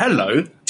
Hello,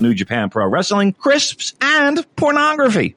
New Japan Pro Wrestling, crisps, and pornography.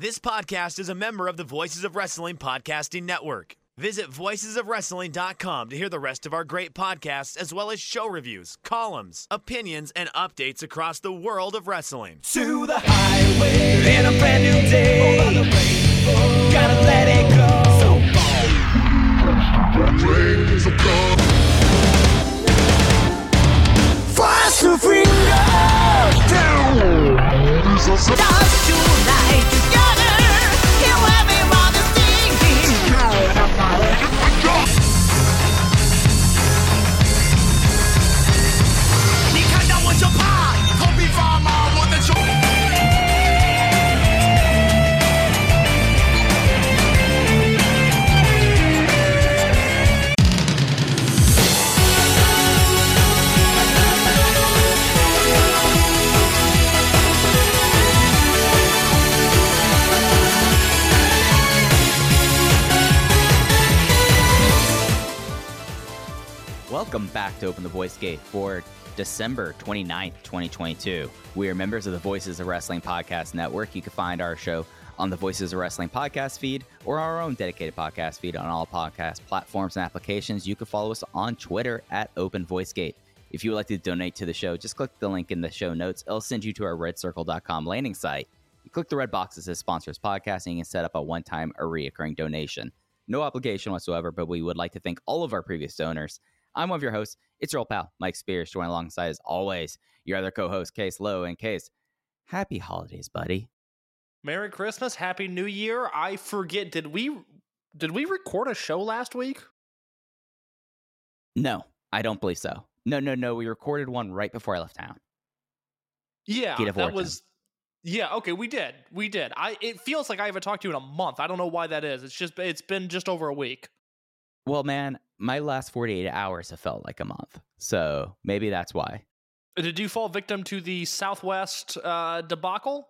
This podcast is a member of the Voices of Wrestling Podcasting Network. Visit voicesofwrestling.com to hear the rest of our great podcasts, as well as show reviews, columns, opinions, and updates across the world of wrestling. To the highway in a brand new day. Gotta let it go. So freedom. Dance tonight together. Welcome back to Open the Voice Gate for December 29th, 2022. We are members of the Voices of Wrestling Podcast Network. You can find our show on the Voices of Wrestling podcast feed or our own dedicated podcast feed on all podcast platforms and applications. You can follow us on Twitter at Open Voice Gate. If you would like to donate to the show, just click the link in the show notes. It'll send you to our redcircle.com landing site. You click the red box that says sponsors podcast and you can set up a one time or reoccurring donation. No obligation whatsoever, but we would like to thank all of our previous donors. I'm one of your hosts. It's your old pal, Mike Spears, joined alongside, as always, your other co host, Case Lowe. And Case, happy holidays, buddy. Merry Christmas, Happy New Year. I forget, did we did we record a show last week? No, I don't believe so. No, no, no. We recorded one right before I left town. Yeah, that Orton. was Yeah, okay, we did. We did. I it feels like I haven't talked to you in a month. I don't know why that is. It's just it's been just over a week. Well, man, my last 48 hours have felt like a month. So maybe that's why. Did you fall victim to the Southwest uh, debacle?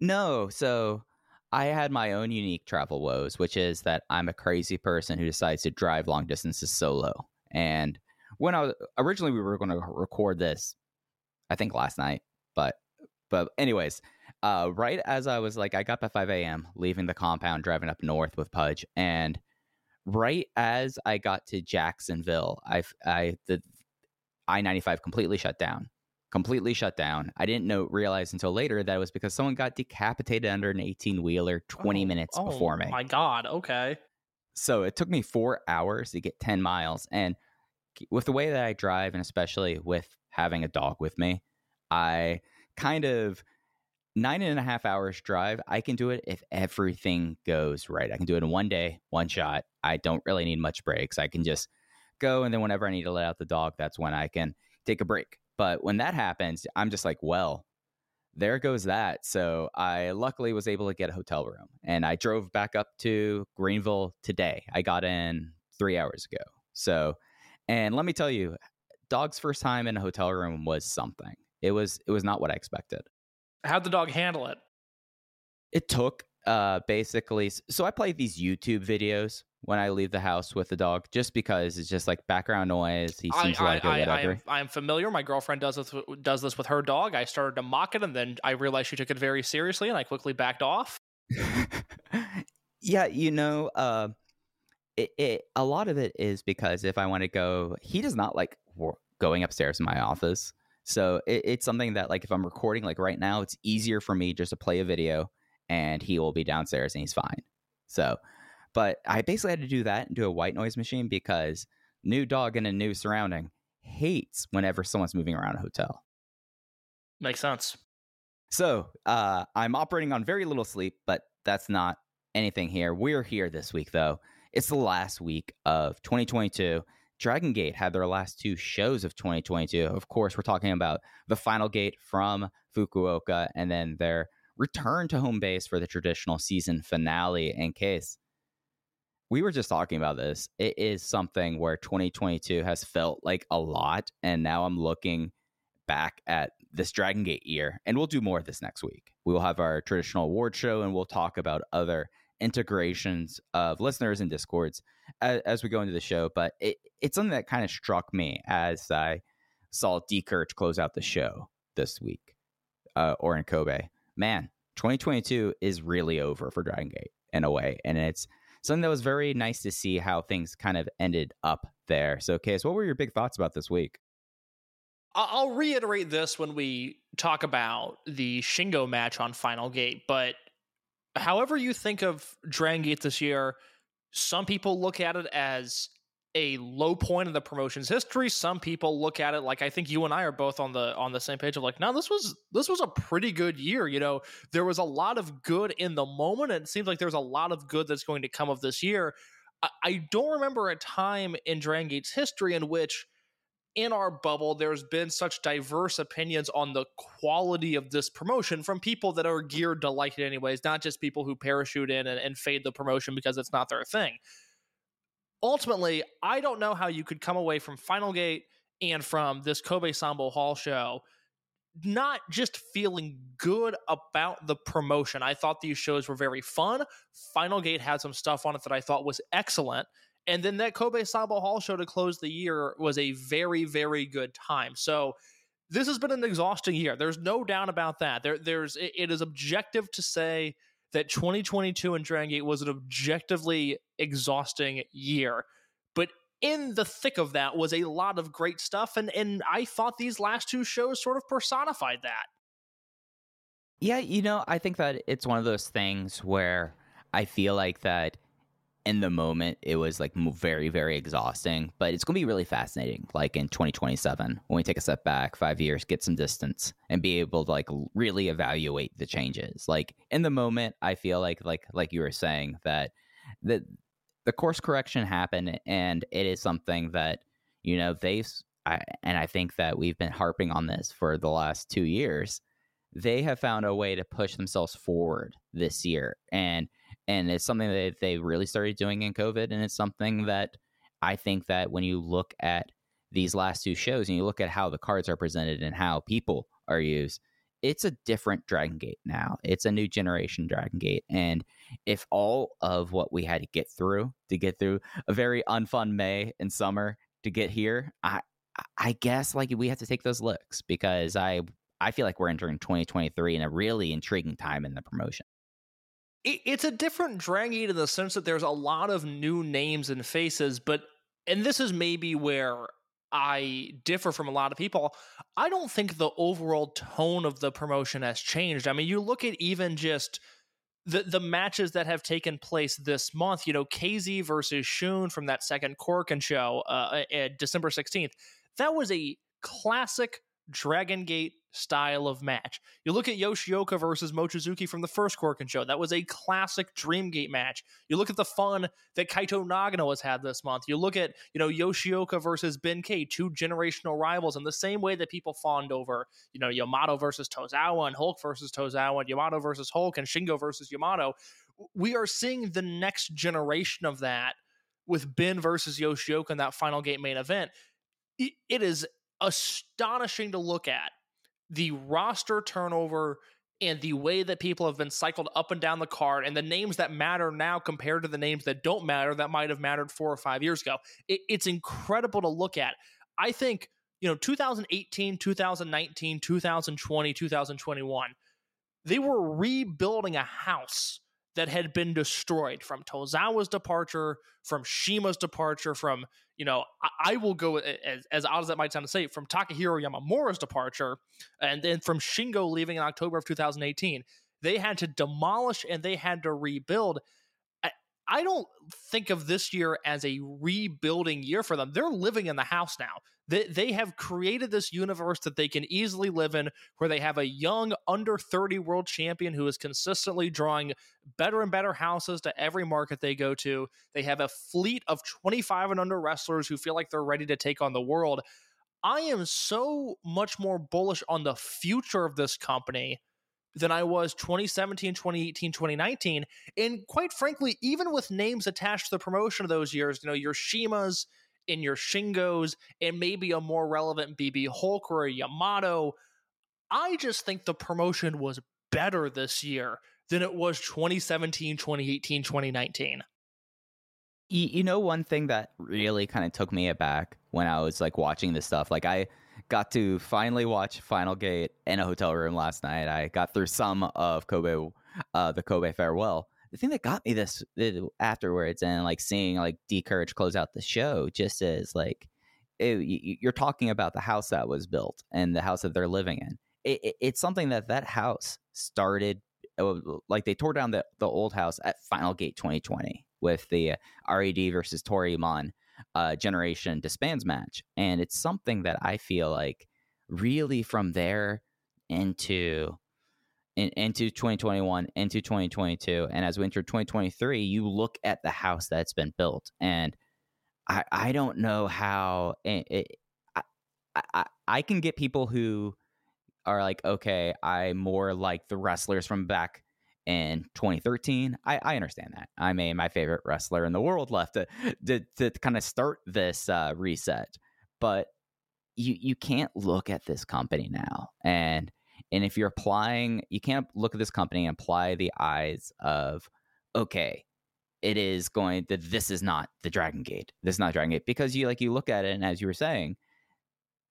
No, so I had my own unique travel woes, which is that I'm a crazy person who decides to drive long distances solo. And when I was originally we were going to record this, I think last night, but but anyways, uh, right as I was like, I got up at 5 a.m. leaving the compound, driving up north with Pudge, and right as I got to Jacksonville, I I the I 95 completely shut down completely shut down. I didn't know realize until later that it was because someone got decapitated under an 18 wheeler 20 Oh, minutes oh before me. My God, okay. So it took me four hours to get 10 miles. And with the way that I drive, and especially with having a dog with me, I kind of nine and a half hours drive. I can do it if everything goes right. I can do it in one day, one shot. I don't really need much breaks. I can just go. And then whenever I need to let out the dog, that's when I can take a break. But when that happens, I'm just like, well, there goes that. So I luckily was able to get a hotel room and I drove back up to Greenville today. I got in three hours ago. So, and let me tell you, dog's first time in a hotel room was something. It was, it was not what I expected. How'd the dog handle it? It took uh basically so I play these YouTube videos when I leave the house with the dog just because it's just like background noise. He seems I, like it, I, I, I, I am familiar. My girlfriend does this does this with her dog. I started to mock it, and then I realized she took it very seriously, and I quickly backed off. yeah, you know, uh, it, it a lot of it is because if I want to go, he does not like going upstairs in my office. So it, it's something that like if I'm recording like right now, it's easier for me just to play a video and he will be downstairs and he's fine. So, but I basically had to do that and do a white noise machine because new dog in a new surrounding hates whenever someone's moving around a hotel. Makes sense. So uh, I'm operating on very little sleep, but that's not anything here. We're here this week, though. It's the last week of 2022. Dragon Gate had their last two shows of 2022. Of course, we're talking about the final gate from Fukuoka and then their return to home base for the traditional season finale. In case we were just talking about this, it is something where 2022 has felt like a lot. And now I'm looking back at this Dragon Gate year, and we'll do more of this next week. We will have our traditional award show, and we'll talk about other integrations of listeners and discords as, as we go into the show. But it, it's something that kind of struck me as I saw D'Courage close out the show this week, uh, or in Kobe. Man, 2022 is really over for Dragon Gate in a way, and it's something that was very nice to see how things kind of ended up there. So, Case, what were your big thoughts about this week? I'll reiterate this when we talk about the Shingo match on Final Gate, but however you think of Dragon Gate this year, some people look at it as a low point in the promotion's history. Some people look at it like I think you and I are both on the on the same page of like, no, this was this was a pretty good year. You know, there was a lot of good in the moment, and it seems like there's a lot of good that's going to come of this year. I, I don't remember a time in Dragon Gate's history in which in our bubble, there's been such diverse opinions on the quality of this promotion from people that are geared to like it anyways, not just people who parachute in and, and fade the promotion because it's not their thing. Ultimately, I don't know how you could come away from Final Gate and from this Kobe Sanbo Hall show not just feeling good about the promotion. I thought these shows were very fun. Final Gate had some stuff on it that I thought was excellent. And then that Kobe Sanbo Hall show to close the year was a very, very good time. So this has been an exhausting year. There's no doubt about that. There, there's it, it is objective to say that 2022 in Dragon Gate was an objectively exhausting year. But in the thick of that was a lot of great stuff, and and I thought these last two shows sort of personified that. Yeah, you know, I think that it's one of those things where I feel like that in the moment it was like very very exhausting but it's going to be really fascinating like in 2027 when we take a step back 5 years get some distance and be able to like really evaluate the changes. Like in the moment i feel like like like you were saying that the the course correction happened and it is something that you know they I, and i think that we've been harping on this for the last 2 years they have found a way to push themselves forward this year and and it's something that they really started doing in COVID, and it's something that I think that when you look at these last two shows and you look at how the cards are presented and how people are used, it's a different Dragon Gate now. It's a new generation Dragon Gate, and if all of what we had to get through to get through a very unfun May and summer to get here, I I guess like we have to take those looks because I I feel like we're entering 2023 in a really intriguing time in the promotion it's a different Dragon Gate in the sense that there's a lot of new names and faces, but and this is maybe where I differ from a lot of people. I don't think the overall tone of the promotion has changed. I mean, you look at even just the the matches that have taken place this month. You know, KZ versus Shun from that second Korakuen show, uh, uh, December sixteenth. That was a classic Dragon Gate style of match. You look at Yoshioka versus Mochizuki from the first Korakuen show. That was a classic Dreamgate match. You look at the fun that Kaito Nagano has had this month. You look at, you know, Yoshioka versus Ben-K, two generational rivals in the same way that people fawned over, you know, Yamato versus Tozawa and Hulk versus Tozawa and Yamato versus Hulk and Shingo versus Yamato. We are seeing the next generation of that with Ben versus Yoshioka in that final gate main event. It is astonishing to look at the roster turnover and the way that people have been cycled up and down the card and the names that matter now compared to the names that don't matter that might have mattered four or five years ago. It, it's incredible to look at. I think, you know, 2018, 2019, 2020, 2021, they were rebuilding a house that had been destroyed from Tozawa's departure, from CIMA's departure, from you know, I, I will go as, as odd as that might sound to say from Takehiro Yamamura's departure and then from Shingo leaving in October of 2018. They had to demolish and they had to rebuild. I don't think of this year as a rebuilding year for them. They're living in the house now. They, they have created this universe that they can easily live in where they have a young, under 30 world champion who is consistently drawing better and better houses to every market they go to. They have a fleet of 25 and under wrestlers who feel like they're ready to take on the world. I am so much more bullish on the future of this company than I was 2017, 2018, 2019. And quite frankly, even with names attached to the promotion of those years, you know, your CIMAs and your Shingos and maybe a more relevant BB Hulk or a Yamato, I just think the promotion was better this year than it was 2017, 2018, 2019. You know, one thing that really kind of took me aback when I was like watching this stuff, like I got to finally watch Final Gate in a hotel room last night. I got through some of Kobe, uh, the Kobe farewell. The thing that got me this afterwards and like seeing like D'Courage close out the show just as like it, you're talking about the house that was built and the house that they're living in. It, it, it's something that that house started uh, like they tore down the, the old house at Final Gate 2020 with the uh, RED versus Toryumon uh, generation disbands match. And it's something that I feel like really from there into in, into 2021 into 2022 and as we enter 2023 you look at the house that's been built and i i don't know how it, it I, I i can get people who are like okay i more like the wrestlers from back in 2013. I, I understand that. I mean, my favorite wrestler in the world left to to, to kind of start this uh, reset, but you you can't look at this company now and and if you're applying, you can't look at this company and apply the eyes of okay, it is going that this is not the Dragon Gate. This is not Dragon Gate because you like you look at it and as you were saying,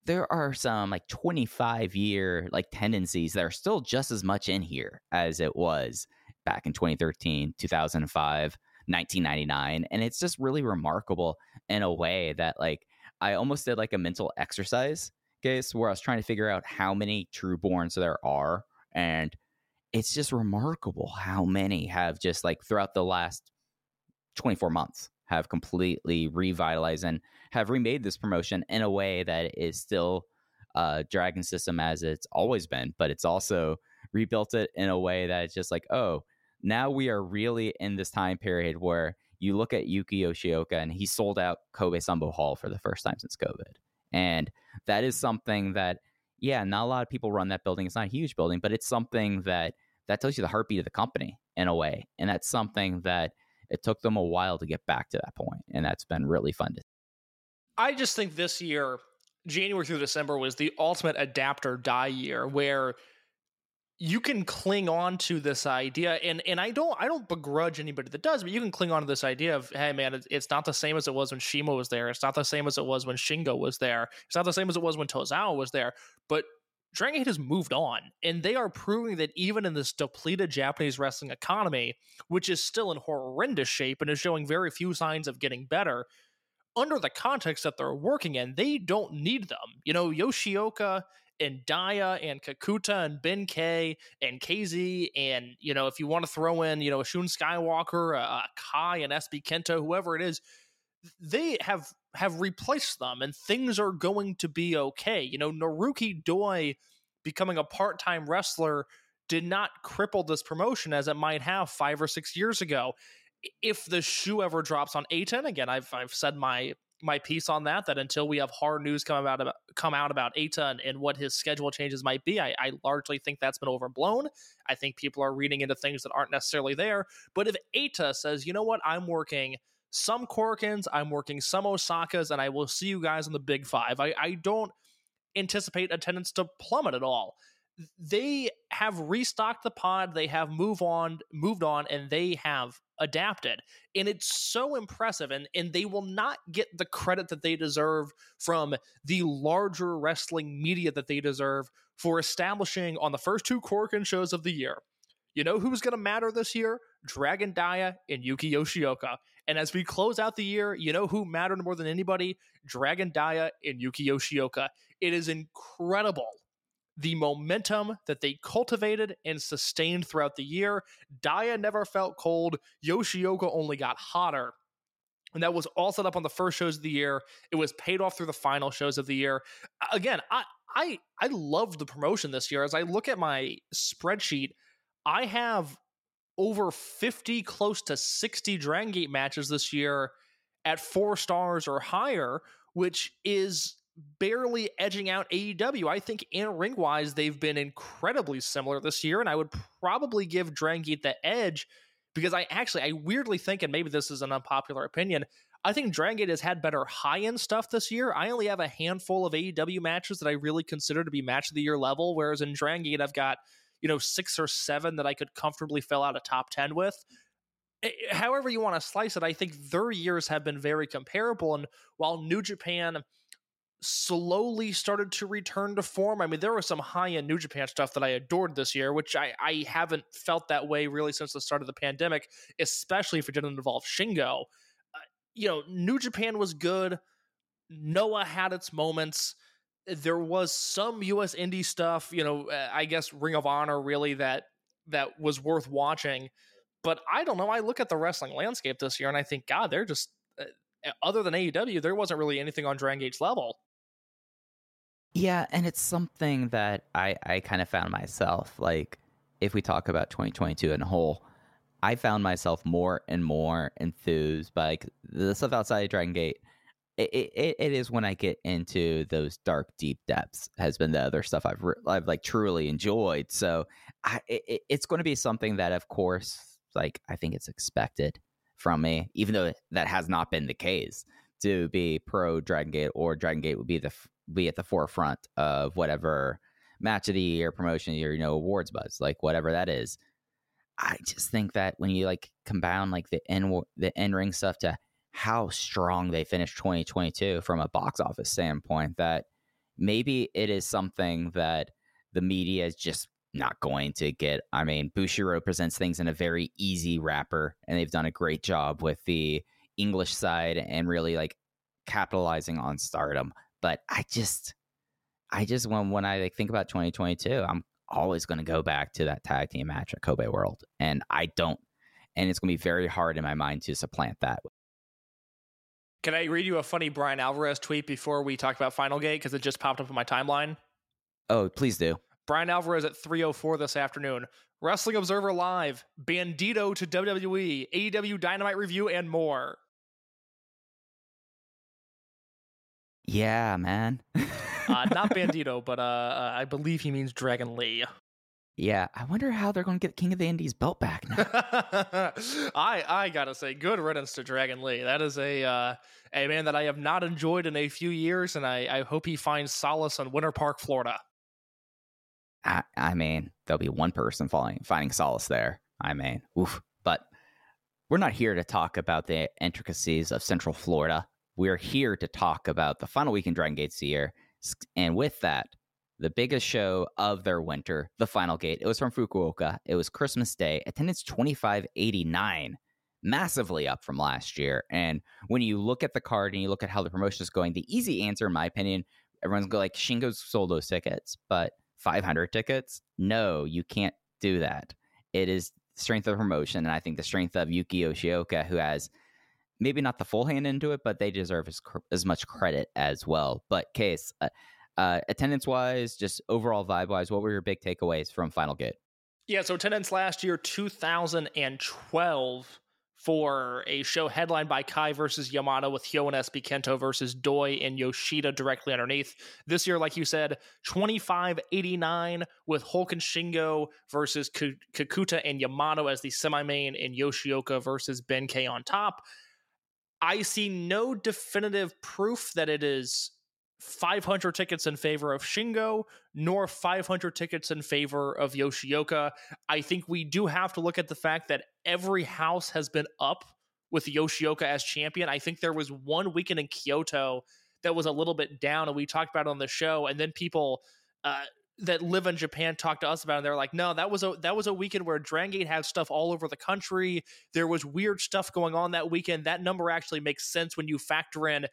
there are some like 25 year like tendencies that are still just as much in here as it was back in 2013 2005 1999 and it's just really remarkable in a way that like i almost did like a mental exercise case where i was trying to figure out how many trueborns there are and it's just remarkable how many have just like throughout the last 24 months have completely revitalized and have remade this promotion in a way that is still uh, Dragon System as it's always been, but it's also rebuilt it in a way that it's just like, oh, now we are really in this time period where you look at Yuki Yoshioka and he sold out Kobe Sanbo Hall for the first time since COVID. And that is something that, yeah, not a lot of people run that building. It's not a huge building, but it's something that that tells you the heartbeat of the company in a way. And that's something that it took them a while to get back to that point, and that's been really fun to. I just think this year, January through December, was the ultimate adapter die year, where you can cling on to this idea and and I don't I don't begrudge anybody that does but you can cling on to this idea of hey man it's, not the same as it was when CIMA was there. It's not the same as it was when Shingo was there. It's not the same as it was when Tozawa was there. But Dragon Gate has moved on, and they are proving that even in this depleted Japanese wrestling economy, which is still in horrendous shape and is showing very few signs of getting better, under the context that they're working in, they don't need them. You know, Yoshioka and Dia and Kakuta and Ben K and KZ and you know if you want to throw in you know a Shun Skywalker, a, Kai and SB Kento, whoever it is, they have have replaced them and things are going to be okay. You know, Naruki Doi becoming a part time wrestler did not cripple this promotion as it might have five or six years ago. If the shoe ever drops on Eita, again, I've I've said my my piece on that. That until we have hard news come about, about come out about Eita and what his schedule changes might be, I, I largely think that's been overblown. I think people are reading into things that aren't necessarily there. But if Eita says, you know what, I'm working some Korakuens, I'm working some Osakas, and I will see you guys in the Big Five. I, I don't anticipate attendance to plummet at all. They have restocked the pod, they have moved on, moved on, and they have adapted. And it's so impressive. And, and they will not get the credit that they deserve from the larger wrestling media that they deserve for establishing on the first two Korakuen shows of the year You know who's going to matter this year? Dragon Dia and Yuki Yoshioka. And as we close out the year, you know who mattered more than anybody? Dragon Dia and Yuki Yoshioka. It is incredible the momentum that they cultivated and sustained throughout the year. Dia never felt cold. Yoshioka only got hotter. And that was all set up on the first shows of the year. It was paid off through the final shows of the year. Again, I I I love the promotion this year. As I look at my spreadsheet, I have over 50, close to 60 Dragon Gate matches this year at four stars or higher, which is barely edging out AEW. I think in ring wise, they've been incredibly similar this year, and I would probably give Dragon Gate the edge because I actually, I weirdly think, and maybe this is an unpopular opinion, I think Dragon Gate has had better high end stuff this year. I only have a handful of AEW matches that I really consider to be match of the year level, whereas in Dragon Gate, I've got, you know, six or seven that I could comfortably fill out a top 10 with. Eh, however, you want to slice it, I think their years have been very comparable. And while New Japan, slowly started to return to form. I mean, there was some high end New Japan stuff that I adored this year, which I, I haven't felt that way really since the start of the pandemic, especially if it didn't involve Shingo. Uh, you know, New Japan was good. Noah had its moments. There was some U.S. indie stuff, you know. Uh, I guess Ring of Honor really that that was worth watching. But I don't know. I look at the wrestling landscape this year and I think, God, they're just uh, other than AEW, there wasn't really anything on Dragon Gate's level. Yeah, and it's something that I I kind of found myself like if we talk about 2022 in a whole, I found myself more and more enthused by like, the stuff outside of Dragon Gate. It, it, it is when I get into those dark, deep depths has been the other stuff I've re- I've like truly enjoyed. So I, it, it's going to be something that, of course, like I think it's expected from me, even though that has not been the case to be pro Dragon Gate or Dragon Gate would be the be at the forefront of whatever match of the year, promotion year, you know, awards buzz, like whatever that is. I just think that when you like combine like the in the in ring stuff to how strong they finished 2022 from a box office standpoint, that maybe it is something that the media is just not going to get. I mean, Bushiroad presents things in a very easy wrapper, and they've done a great job with the English side and really like capitalizing on stardom. But I just, I just when when I like think about 2022, I'm always going to go back to that tag team match at Kobe World, and I don't, and it's going to be very hard in my mind to supplant that. Can I read you a funny Brian Alvarez tweet before we talk about Final Gate because it just popped up on my timeline? Oh, please do. Brian Alvarez at 3:04 this afternoon. Wrestling Observer Live, Bandito to WWE, AEW Dynamite review, and more. Yeah, man. uh, not Bandito, but uh, uh, I believe he means Dragon Lee. Yeah, I wonder how they're going to get King of the Indies belt back now. I I gotta say, good riddance to Dragon Lee. That is a uh, a man that I have not enjoyed in a few years, and I, I hope he finds solace in Winter Park, Florida. I, I mean, there'll be one person finding finding solace there. I mean, oof. But we're not here to talk about the intricacies of Central Florida we're here to talk about the final week in Dragon Gates year. And with that, the biggest show of their winter, the final gate. It was from Fukuoka. It was Christmas Day. Attendance 2589, massively up from last year. And when you look at the card and you look at how the promotion is going, the easy answer, in my opinion, everyone's go like Shingo's sold those tickets, but 500 tickets? No, you can't do that. It is strength of promotion. And I think the strength of Yuki Yoshioka, who has maybe not the full hand into it, but they deserve as, as much credit as well. But case uh, uh, attendance wise, just overall vibe wise, what were your big takeaways from Final Gate? Yeah, so attendance last year, 2012 for a show headlined by Kai versus Yamato with Hyo and SB Kento versus Doi and Yoshida directly underneath. This year, like you said, 2589 with Hulk and Shingo versus Kakuta and Yamato as the semi main and Yoshioka versus Ben K on top. I see no definitive proof that it is 500 tickets in favor of Shingo, nor 500 tickets in favor of Yoshioka. I think we do have to look at the fact that every house has been up with Yoshioka as champion. I think there was one weekend in Kyoto that was a little bit down, and we talked about it on the show, and then people uh, that live in Japan talk to us about it. They're like, no, that was a that was a weekend where Dragon Gate had stuff all over the country. There was weird stuff going on that weekend. That number actually makes sense when you factor in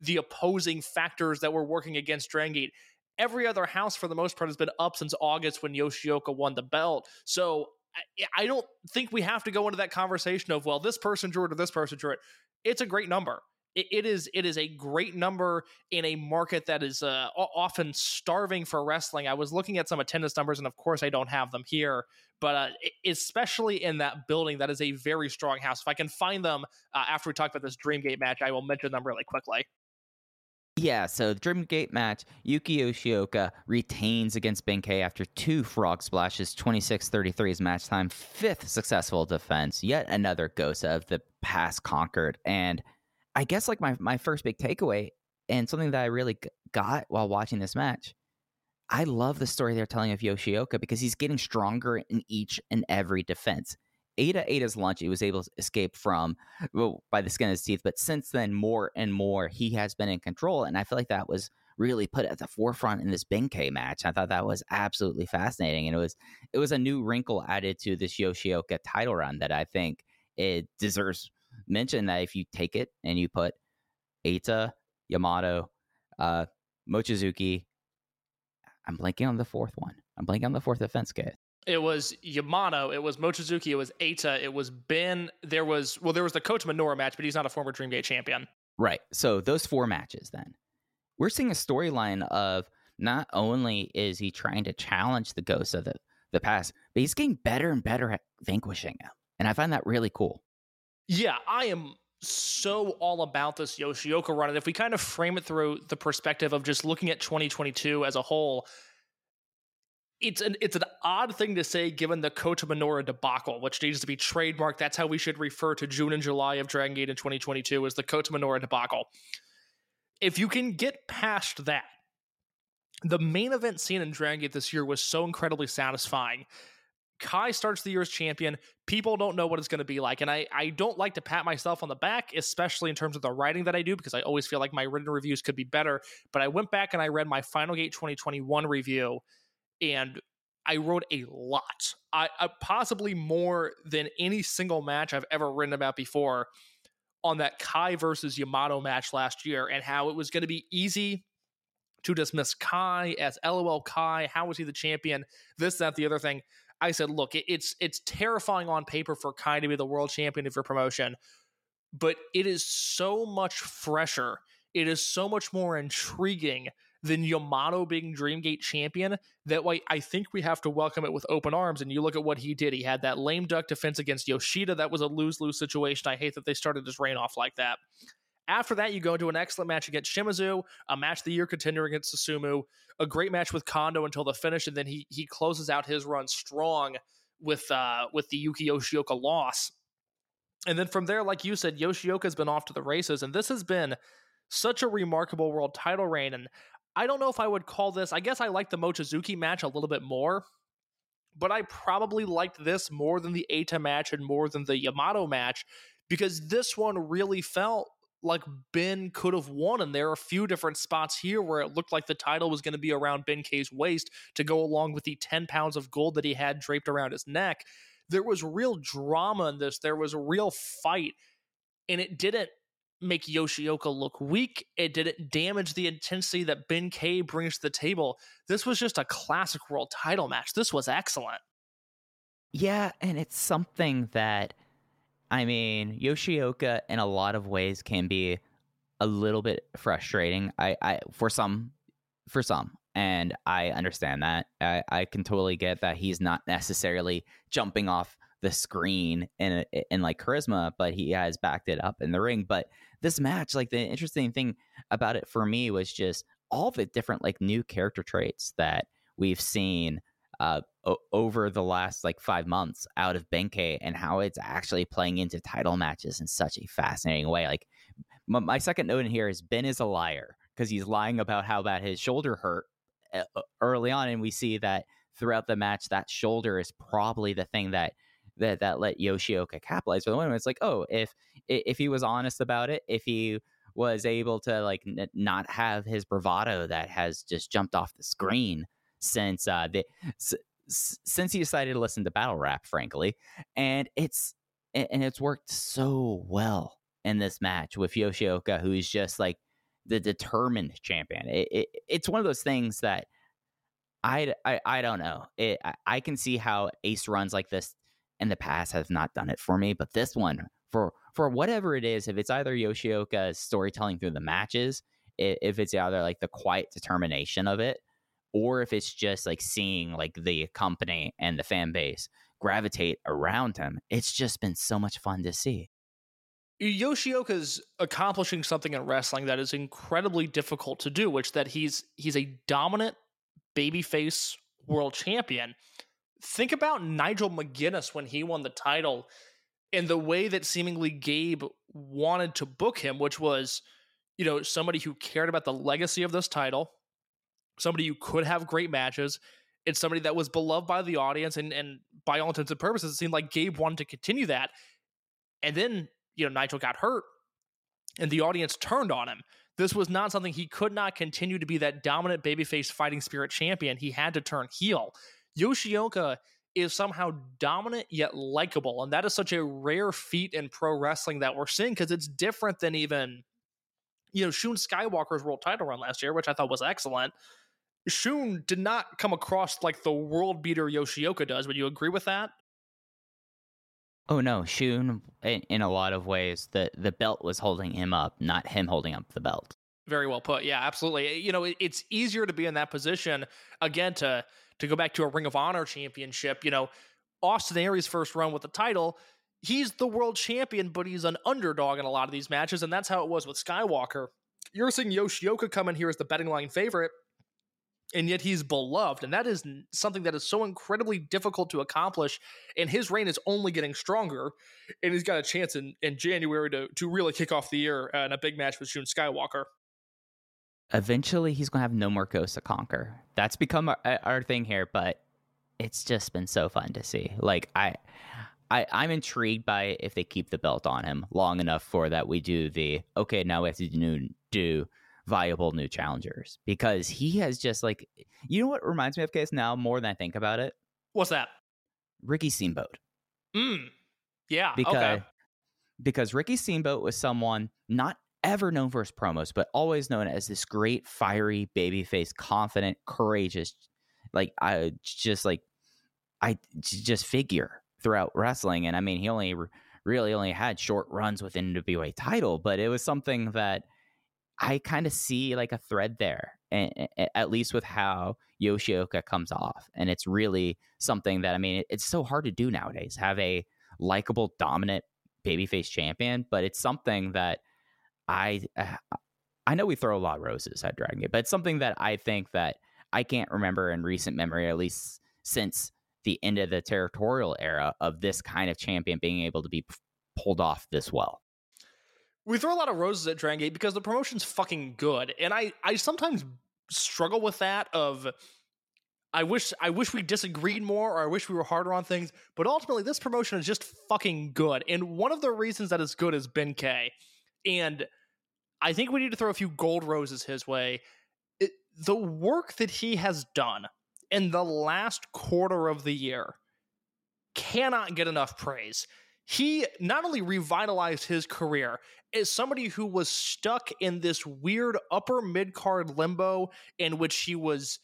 the opposing factors that were working against Dragon Gate. Every other house, for the most part, has been up since August when Yoshioka won the belt. So I, I don't think we have to go into that conversation of well, this person drew it or this person drew it. It's a great number it, is it is a great number in a market that is uh, often starving for wrestling. I was looking at some attendance numbers, and of course, I don't have them here, but uh, especially in that building, that is a very strong house. If I can find them uh, after we talk about this Dreamgate match, I will mention them really quickly. Yeah, so the Dreamgate match, Yuki Yoshioka retains against Ben-K after two frog splashes, 26-33 is match time, fifth successful defense, yet another Gosa of the past conquered, and I guess like my my first big takeaway and something that I really got while watching this match. I love the story they're telling of Yoshioka because he's getting stronger in each and every defense. Eita Eita's lunch, he was able to escape from well, by the skin of his teeth, but since then, more and more, he has been in control. And I feel like that was really put at the forefront in this Ben-K match. I thought that was absolutely fascinating, and it was it was a new wrinkle added to this Yoshioka title run that I think it deserves mention that if you take it and you put Eita, Yamato, uh, Mochizuki, I'm blanking on the fourth one. I'm blanking on the fourth defense case. It was Yamato, it was Mochizuki, it was Eita, it was Ben. There was well, there was the Kota Minoura match, but he's not a former Dreamgate champion. Right. So those four matches, then we're seeing a storyline of not only is he trying to challenge the ghosts of the the past, but he's getting better and better at vanquishing him, and I find that really cool. Yeah, I am so all about this Yoshioka run. And if we kind of frame it through the perspective of just looking at 2022 as a whole, it's an it's an odd thing to say given the Kota Minoura debacle, which needs to be trademarked. That's how we should refer to June and July of Dragon Gate in 2022 as the Kota Minoura debacle. If you can get past that, the main event scene in Dragon Gate this year was so incredibly satisfying Kai starts the year as champion. People don't know what it's going to be like. And I, I don't like to pat myself on the back, especially in terms of the writing that I do, because I always feel like my written reviews could be better. But I went back and I read my Final Gate 2021 review, and I wrote a lot. I, I possibly more than any single match I've ever written about before on that Kai versus Yamato match last year and how it was going to be easy to dismiss Kai as LOL Kai. How was he the champion? This, that, the other thing. I said, look, it's it's terrifying on paper for Kai to be the world champion of your promotion, but it is so much fresher. It is so much more intriguing than Yamato being Dreamgate champion. That way, I think we have to welcome it with open arms. And you look at what he did. He had that lame duck defense against Yoshida. That was a lose lose situation. I hate that they started his reign off like that. After that, you go into an excellent match against Shimizu, a match the year contender against Susumu, a great match with Kondo until the finish, and then he he closes out his run strong with uh with the Yuki Yoshioka loss. And then from there, like you said, Yoshioka's been off to the races, and this has been such a remarkable world title reign. And I don't know if I would call this, I guess I like the Mochizuki match a little bit more, but I probably liked this more than the Eita match and more than the Yamato match because this one really felt like Ben could have won. And there are a few different spots here where it looked like the title was going to be around Ben-K's waist to go along with the 10 pounds of gold that he had draped around his neck. There was real drama in this. There was a real fight. And it didn't make Yoshioka look weak. It didn't damage the intensity that Ben-K brings to the table. This was just a classic world title match. This was excellent. Yeah, and it's something that I mean, Yoshioka in a lot of ways can be a little bit frustrating. I, I for some, for some, and I understand that. I, I can totally get that he's not necessarily jumping off the screen in in like charisma, but he has backed it up in the ring. But this match, like the interesting thing about it for me was just all the different like new character traits that we've seen uh, o- over the last like five months out of Ben-K and how it's actually playing into title matches in such a fascinating way. Like m- my second note in here is Ben is a liar because he's lying about how bad his shoulder hurt early on, and we see that throughout the match that shoulder is probably the thing that that that let Yoshioka capitalize for the win. It's like, oh, if if he was honest about it, if he was able to like n- not have his bravado that has just jumped off the screen since uh, the, s- since he decided to listen to battle rap, frankly, and it's and it's worked so well in this match with Yoshioka, who's just like the determined champion. It, it, it's one of those things that I, I, I don't know. It, I, I can see how ace runs like this in the past have not done it for me, but this one for for whatever it is, if it's either Yoshioka's storytelling through the matches, if it's either like the quiet determination of it, or if it's just like seeing like the company and the fan base gravitate around him, it's just been so much fun to see. Yoshioka's accomplishing something in wrestling that is incredibly difficult to do, which that he's he's a dominant babyface world champion. Think about Nigel McGuinness when he won the title and the way that seemingly Gabe wanted to book him, which was, you know, somebody who cared about the legacy of this title, somebody who could have great matches. It's somebody that was beloved by the audience, and and by all intents and purposes, it seemed like Gabe wanted to continue that. And then you know, Nigel got hurt and the audience turned on him. This was not something he could not continue to be that dominant babyface fighting spirit champion. He had to turn heel. Yoshioka is somehow dominant yet likable. And that is such a rare feat in pro wrestling that we're seeing because it's different than even, you know, Shun Skywalker's world title run last year, which I thought was excellent. Shun did not come across like the world beater Yoshioka does. Would you agree with that? Oh no, Shun in, in a lot of ways the the belt was holding him up, not him holding up the belt. Very well put. Yeah, absolutely. Eh, you know, it, it's easier to be in that position again to to go back to a Ring of Honor championship. You know, Austin Aries' first run with the title, he's the world champion, but he's an underdog in a lot of these matches, and that's how it was with Skywalker. You're seeing Yoshioka come in here as the betting line favorite, and yet he's beloved. And that is something that is so incredibly difficult to accomplish. And his reign is only getting stronger. And he's got a chance in, in January to, to really kick off the year uh, in a big match with Shun Skywalker. Eventually, he's going to have no more ghosts to conquer. That's become our, our thing here, but it's just been so fun to see. Like, I. I, I'm intrigued by if they keep the belt on him long enough for that we do the okay now we have to do, do viable new challengers because he has just like you know what reminds me of case now more than I think about it. What's that? Ricky Steamboat. Mm. Yeah. Because okay. because Ricky Steamboat was someone not ever known for his promos, but always known as this great, fiery, babyface, confident, courageous, like I just like I just figure throughout wrestling. And I mean, he only really only had short runs with NWA title, but it was something that I kind of see like a thread there, and, at least with how Yoshioka comes off. And it's really something that, I mean, it's so hard to do nowadays have a likable, dominant babyface champion, but it's something that I. Uh, I know we throw a lot of roses at Dragon Gate, but it's something that I think that I can't remember in recent memory, at least since the end of the territorial era, of this kind of champion being able to be pulled off this well we throw a lot of roses at Dragon Gate because the promotion's fucking good, and I I sometimes struggle with that. Of I wish I wish we disagreed more, or I wish we were harder on things. But ultimately, this promotion is just fucking good, and one of the reasons that it's good is Ben K, and I think we need to throw a few gold roses his way. It, the work that he has done in the last quarter of the year cannot get enough praise he not only revitalized his career as somebody who was stuck in this weird upper mid card limbo in which he was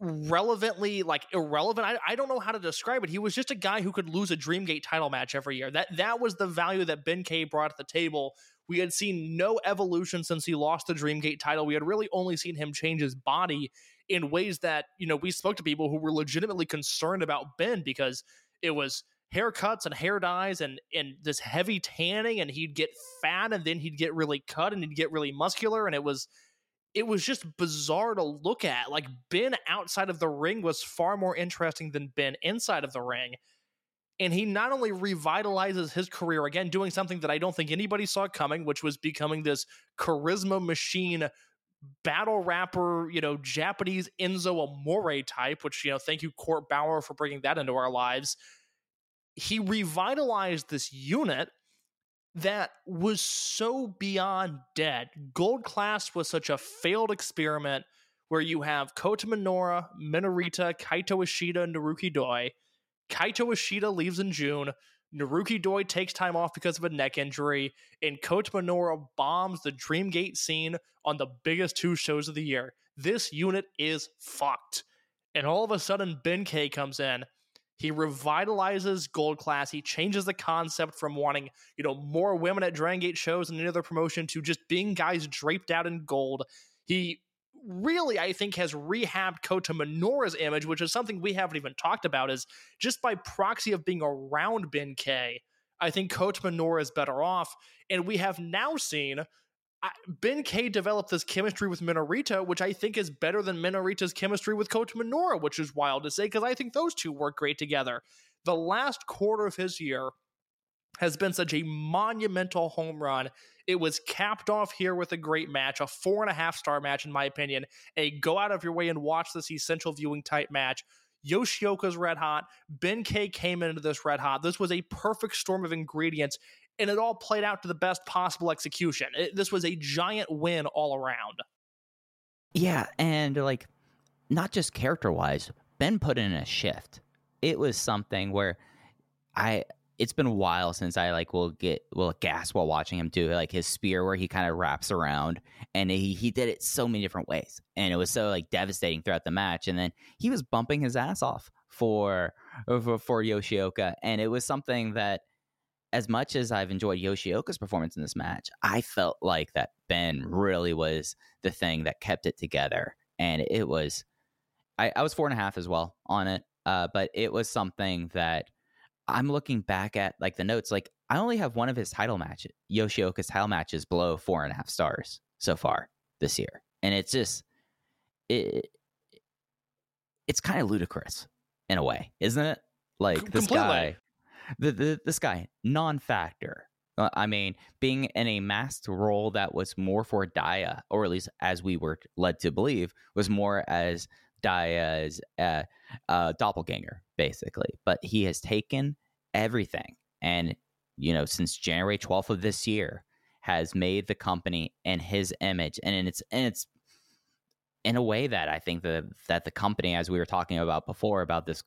relevantly like irrelevant. I, I don't know how to describe it. He was just a guy who could lose a dreamgate title match every year. That that was the value that ben k brought to the table. We had seen no evolution since he lost the dreamgate title. We had really only seen him change his body in ways that you know we spoke to people who were legitimately concerned about ben because it was haircuts and hair dyes and and this heavy tanning and he'd get fat and then he'd get really cut and he'd get really muscular and it was it was just bizarre to look at. Like Ben outside of the ring was far more interesting than Ben inside of the ring. And he not only revitalizes his career again doing something that I don't think anybody saw coming which was becoming this charisma machine battle rapper, you know, Japanese Enzo Amore type, which, you know, thank you, Court Bauer, for bringing that into our lives he revitalized this unit that was so beyond dead. Gold Class was such a failed experiment where you have Kota Minoura, Minorita, Kaito Ishida, and Naruki Doi. Kaito Ishida leaves in June. Naruki Doi takes time off because of a neck injury, and Kota Minoura bombs the Dreamgate scene on the biggest two shows of the year. This unit is fucked. And all of a sudden, Ben K comes in. He revitalizes Gold Class. He changes the concept from wanting, you know, more women at Dragon Gate shows and any other promotion to just being guys draped out in gold. He really, I think, has rehabbed Kota Minoura's image, which is something we haven't even talked about, is just by proxy of being around Ben-K. I think Kota Minoura is better off. And we have now seen I, Ben-K developed this chemistry with Minorita, which I think is better than Minorita's chemistry with Kota Minoura, which is wild to say because I think those two work great together. The last quarter of his year has been such a monumental home run. It was capped off here with a great match, a four and a half star match, in my opinion. A go out of your way and watch this essential viewing type match. Yoshioka's red hot. Ben-K came into this red hot. This was a perfect storm of ingredients and it all played out to the best possible execution. It, this was a giant win all around. Yeah, and like not just character wise, Ben put in a shift. It was something where I it's been a while since I like will get will gas while watching him do like his spear where he kind of wraps around and he he did it so many different ways and it was so like devastating throughout the match and then he was bumping his ass off for for, for Yoshioka and it was something that as much as I've enjoyed Yoshioka's performance in this match, I felt like that Ben really was the thing that kept it together. And it was, I, I was four and a half as well on it. Uh, but it was something that I'm looking back at, like the notes, like I only have one of his title matches, Yoshioka's title matches below four and a half stars so far this year. And it's just, it, it's kind of ludicrous in a way, isn't it? Like this Completely. guy the, the this guy non-factor. Uh, I mean, being in a masked role that was more for Dia, or at least as we were led to believe, was more as Dia's uh, uh, doppelganger, basically. But he has taken everything, and you know, since January twelfth of this year, has made the company in his image, and in it's and it's in a way that I think the that the company, as we were talking about before, about this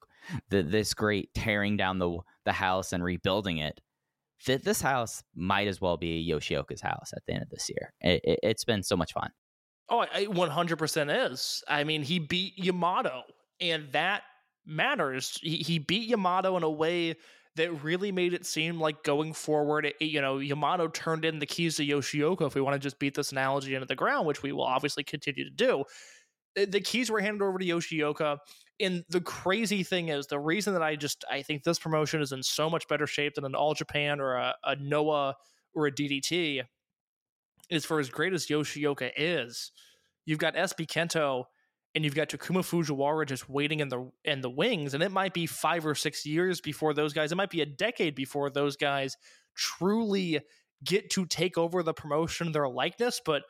the, this great tearing down the the house and rebuilding it. Th- this house might as well be Yoshioka's house at the end of this year. It, it, it's been so much fun. Oh, it 100% is. I mean, he beat Yamato, and that matters. He, he beat Yamato in a way that really made it seem like going forward, it, you know, Yamato turned in the keys to Yoshioka if we want to just beat this analogy into the ground, which we will obviously continue to do. The keys were handed over to Yoshioka. And the crazy thing is, the reason that I just I think this promotion is in so much better shape than an All Japan or a, a Noah or a DDT is for as great as Yoshioka is, you've got SB Kento and you've got Takuma Fujiwara just waiting in the in the wings, and it might be five or six years before those guys. It might be a decade before those guys truly get to take over the promotion, their likeness, but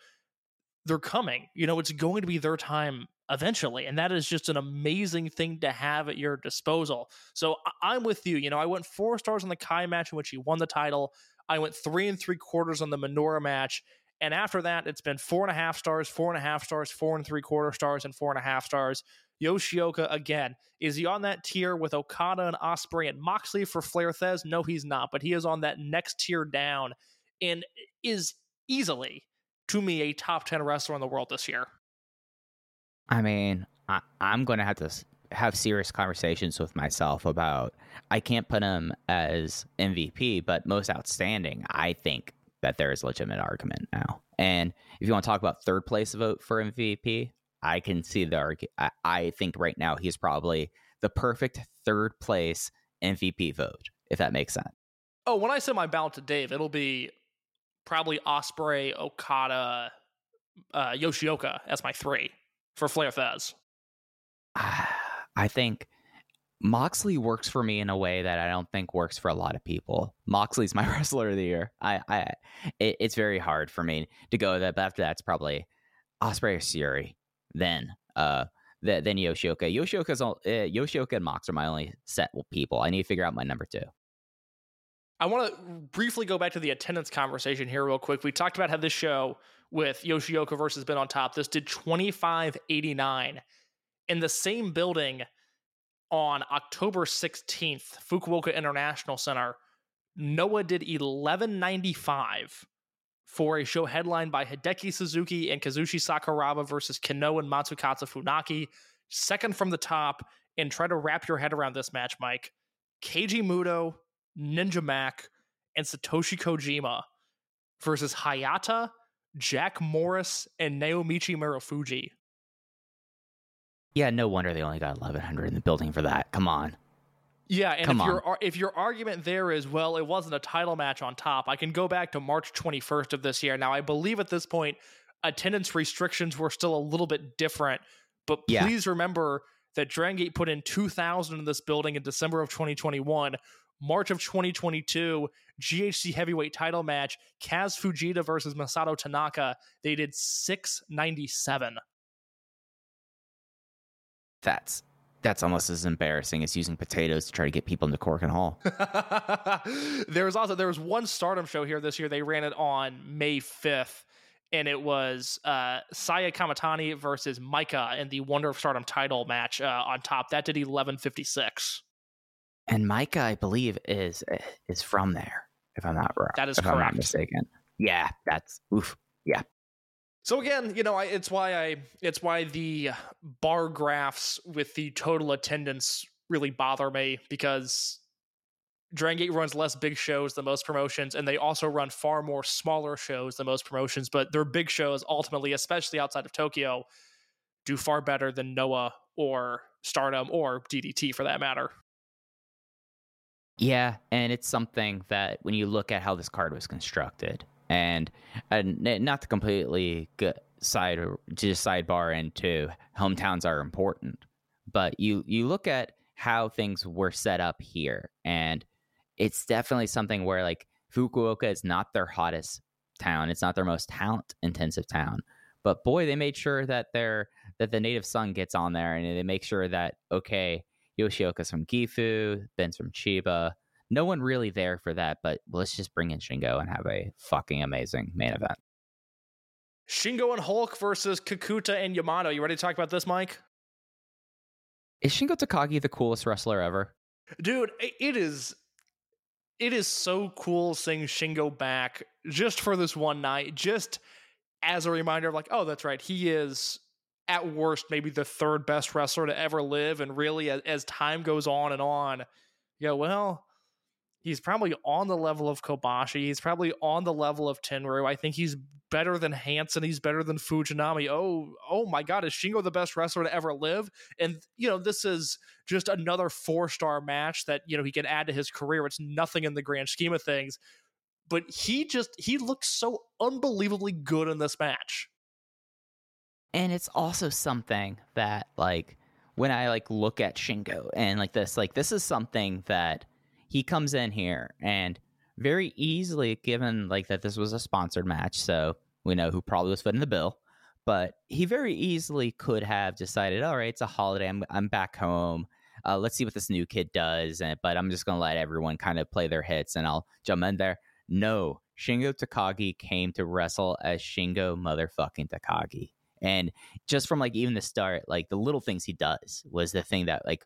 they're coming. You know, it's going to be their time eventually, and that is just an amazing thing to have at your disposal. So I'm with you. You know, I went four stars on the Kai match in which he won the title. I went three and three quarters on the Minoura match. And after that, it's been four and a half stars, four and a half stars, four and three quarter stars, and four and a half stars. Yoshioka again. Is he on that tier with Okada and Osprey and Moxley for Flair Thesz? No, he's not, but he is on that next tier down and is easily, to me, a top 10 wrestler in the world this year. I mean, I, I'm going to have to have serious conversations with myself about. I can't put him as MVP, but most outstanding. I think that there is a legitimate argument now. And if you want to talk about third place vote for MVP, I can see the argu- I, I think right now he's probably the perfect third place MVP vote, if that makes sense. Oh, when I send my ballot to Dave, it'll be probably Osprey, Okada, uh, Yoshioka as my three for Flair Thesz. I think Moxley works for me in a way that I don't think works for a lot of people. Moxley's my wrestler of the year. I, I, it, it's very hard for me to go that. But after that, it's probably Osprey or Siri. Then, uh, the, then Yoshioka. Yoshioka's all, uh, Yoshioka and Mox are my only set people. I need to figure out my number two. I want to briefly go back to the attendance conversation here, real quick. We talked about how this show with Yoshioka versus Ben on top. This did 2589 in the same building on October 16th, Fukuoka International Center. Noah did 1195 for a show headlined by Hideki Suzuki and Kazushi Sakuraba versus Kano and Masakatsu Funaki. Second from the top, and try to wrap your head around this match, Mike. Keiji Muto, Ninja Mac, and Satoshi Kojima versus Hayata, Jack Morris, and Naomichi Marufuji. Yeah, no wonder they only got 1100 in the building for that. Come on. Yeah, and Come if on. your if your argument there is well, it wasn't a title match on top, I can go back to March 21st of this year. Now, I believe at this point attendance restrictions were still a little bit different, but Yeah. please remember that Dragon Gate put in 2,000 in this building in December of 2021. March of 2022, GHC heavyweight title match, Kaz Fujita versus Masato Tanaka. They did 697. That's that's almost as embarrassing as using potatoes to try to get people into Korakuen Hall. there was also there was one Stardom show here this year. They ran it on May fifth, and it was uh, Saya Kamitani versus Micah in the Wonder of Stardom title match uh, on top. That did eleven fifty six. And Micah, I believe, is is from there. If I'm not wrong, That is if I'm not mistaken. Yeah, that's oof. So again, you know, I, it's why I it's why the bar graphs with the total attendance really bother me because Dragon Gate runs less big shows than most promotions, and they also run far more smaller shows than most promotions. But their big shows, ultimately, especially outside of Tokyo, do far better than Noah or Stardom or DDT for that matter. Yeah, and it's something that when you look at how this card was constructed, and uh, and not to completely go side just sidebar into hometowns are important, but you you look at how things were set up here, and it's definitely something where like Fukuoka is not their hottest town, it's not their most talent intensive town, but boy, they made sure that their that the native son gets on there, and they make sure that okay. Yoshioka's from Gifu, Ben's from Chiba. No one really there for that, but let's just bring in Shingo and have a fucking amazing main event. Shingo and Hulk versus Kakuta and Yamato. You ready to talk about this, Mike? Is Shingo Takagi the coolest wrestler ever? dude it is it is so cool seeing shingo back just for this one night just as a reminder of like oh that's right he is at worst maybe the third best wrestler to ever live and really as, as time goes on and on you go well he's probably on the level of kobashi he's probably on the level of tenryu i think he's better than hansen he's better than fujinami oh oh my god is shingo the best wrestler to ever live and you know this is just another four star match that you know he can add to his career. It's nothing in the grand scheme of things, but he just he looks so unbelievably good in this match. And it's also something that like when I like look at Shingo and like this, like this is something that he comes in here and very easily given like that this was a sponsored match, so we know who probably was footing the bill. But he very easily could have decided, all right, it's a holiday. I'm I'm back home. Uh, let's see what this new kid does. And but I'm just gonna let everyone kind of play their hits, and I'll jump in there. No, Shingo Takagi came to wrestle as Shingo motherfucking Takagi. And just from like even the start, like the little things he does was the thing that like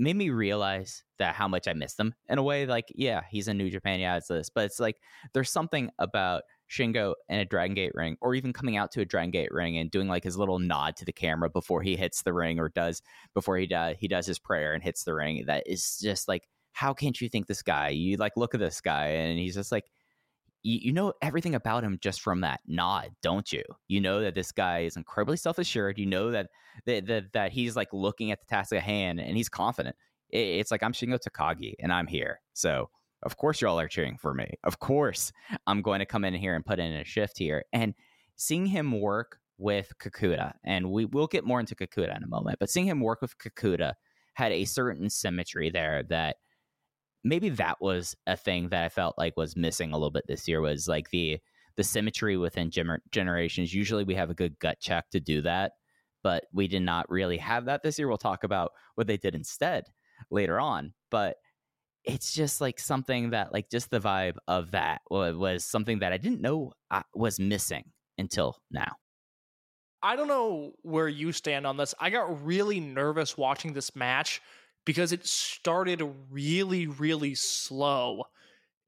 made me realize that how much I missed him in a way. Like, yeah, he's in New Japan, yeah, it's this, but it's like there's something about Shingo in a Dragon Gate ring, or even coming out to a Dragon Gate ring and doing like his little nod to the camera before he hits the ring, or does before he does he does his prayer and hits the ring. That is just like, how can't you think this guy? You like look at this guy, and he's just like you, you know everything about him just from that nod, don't you? You know that this guy is incredibly self assured. You know that, that that that he's like looking at the task at hand and he's confident. It, it's like I'm Shingo Takagi and I'm here. So of course y'all are cheering for me. Of course I'm going to come in here and put in a shift here. And seeing him work with Kakuta, and we will get more into Kakuta in a moment, but seeing him work with Kakuta had a certain symmetry there that maybe that was a thing that I felt like was missing a little bit this year was like the the symmetry within gener- generations. Usually we have a good gut check to do that, but we did not really have that this year. We'll talk about what they did instead later on, but it's just like something that like just the vibe of that was, something that I didn't know I was missing until now. I don't know where you stand on this. I got really nervous watching this match because it started really, really slow.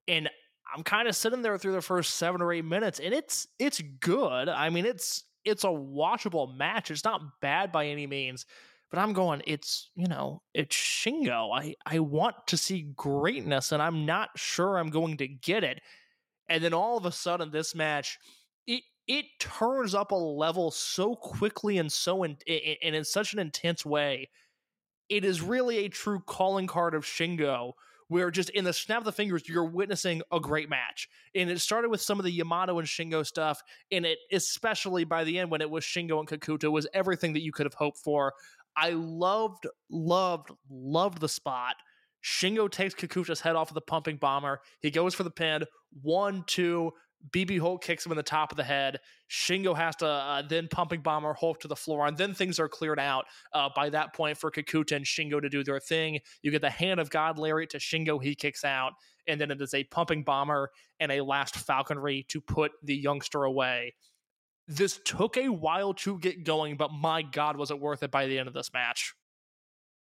And I'm kind of sitting there through the first seven or eight minutes, and it's it's good. I mean, it's it's a watchable match. It's not bad by any means. But I'm going, it's, you know, it's Shingo. I, I want to see greatness, and I'm not sure I'm going to get it. And then all of a sudden, this match, it it turns up a level so quickly and so in, in, and in such an intense way. It is really a true calling card of Shingo, where just in the snap of the fingers, you're witnessing a great match. And it started with some of the Yamato and Shingo stuff, and it especially by the end when it was Shingo and Kakuta was everything that you could have hoped for. I loved, loved, loved the spot. Shingo takes Kakuta's head off of the pumping bomber. He goes for the pin. One, two. BB Hulk kicks him in the top of the head. Shingo has to uh, then pumping bomber Hulk to the floor, and then things are cleared out uh, by that point for Kakuta and Shingo to do their thing. You get the hand of God lariat to Shingo, he kicks out, and then it is a pumping bomber and a last falconry to put the youngster away. This took a while to get going, but my God, was it worth it by the end of this match?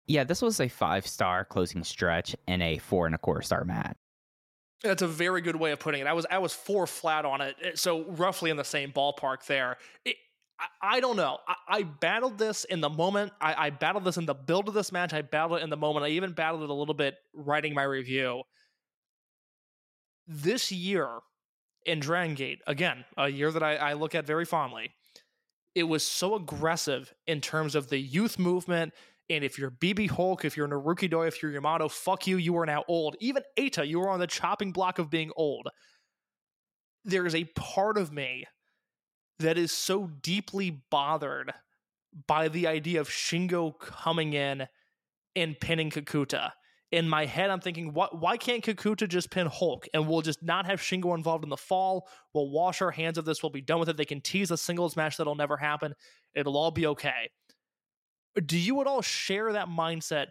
Yeah, this was a five star closing stretch in a four and a quarter star match. That's a very good way of putting it. I was I was four flat on it, eh, so roughly in the same ballpark there. It, I, don't know. I, battled this in the moment. I, I battled this in the build of this match. I battled it in the moment. I even battled it a little bit writing my review. This year, in Dragon Gate, again, a year that I look at very fondly, it was so aggressive in terms of the youth movement. And if you're BB Hulk, if you're Naruki-Doi, if you're Yamato, fuck you, you are now old. Even Eita, you are on the chopping block of being old. There is a part of me that is so deeply bothered by the idea of Shingo coming in and pinning Kakuta in my head, I'm thinking, what? Why can't Kakuta just pin Hulk and we'll just not have Shingo involved in the fall? We'll wash our hands of this. We'll be done with it. They can tease a singles match that'll never happen. It'll all be okay. Do you at all share that mindset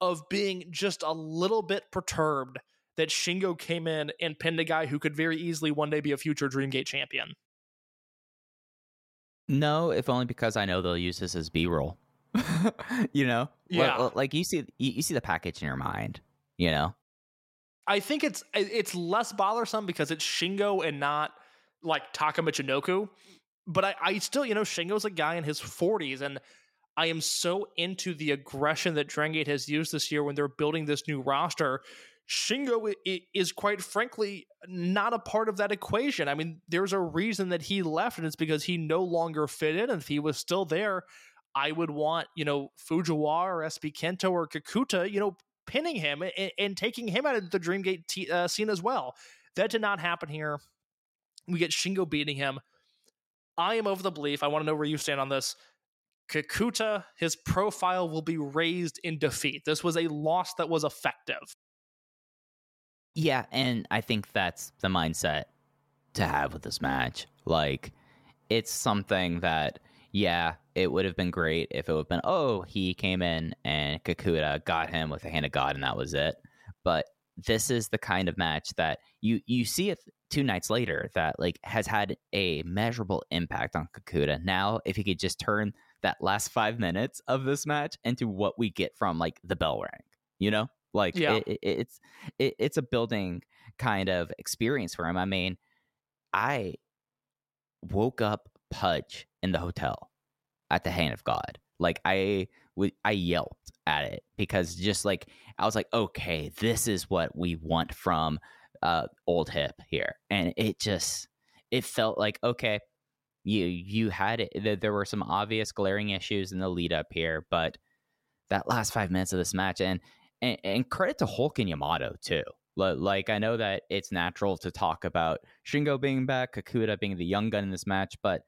of being just a little bit perturbed that Shingo came in and pinned a guy who could very easily one day be a future Dreamgate champion? No, if only because I know they'll use this as B roll. you know, yeah. Like, like you see, you, see the package in your mind. You know, I think it's it's less bothersome because it's Shingo and not like Taka Michinoku. But I, I still, you know, Shingo's a guy in his 40s, and I am so into the aggression that Dragon Gate has used this year when they're building this new roster. Shingo is quite frankly not a part of that equation. I mean, there's a reason that he left, and it's because he no longer fit in. And if he was still there, I would want, you know, Fujiwara or SB Kento or Kakuta, you know, pinning him and, and taking him out of the Dreamgate t- uh, scene as well. That did not happen here. We get Shingo beating him. I am over the belief. I want to know where you stand on this. Kakuta, his profile will be raised in defeat. This was a loss that was effective. Yeah, and I think that's the mindset to have with this match. Like, it's something that yeah, it would have been great if it would have been, oh, he came in and Kakuta got him with the hand of God and that was it. But this is the kind of match that you you see it two nights later that like has had a measurable impact on Kakuta. Now, if he could just turn that last five minutes of this match into what we get from like the bell ring, you know, like yeah. it, it, it's it, it's a building kind of experience for him. I mean, I woke up Pudge in the hotel at the hand of God. Like I would I yelped at it because just like I was like, okay, this is what we want from uh old hip here. And it just it felt like okay, you you had it there were some obvious glaring issues in the lead up here, but that last five minutes of this match and and, and credit to Hulk and Yamato too. Like I know that it's natural to talk about Shingo being back, Kakuta being the young gun in this match, but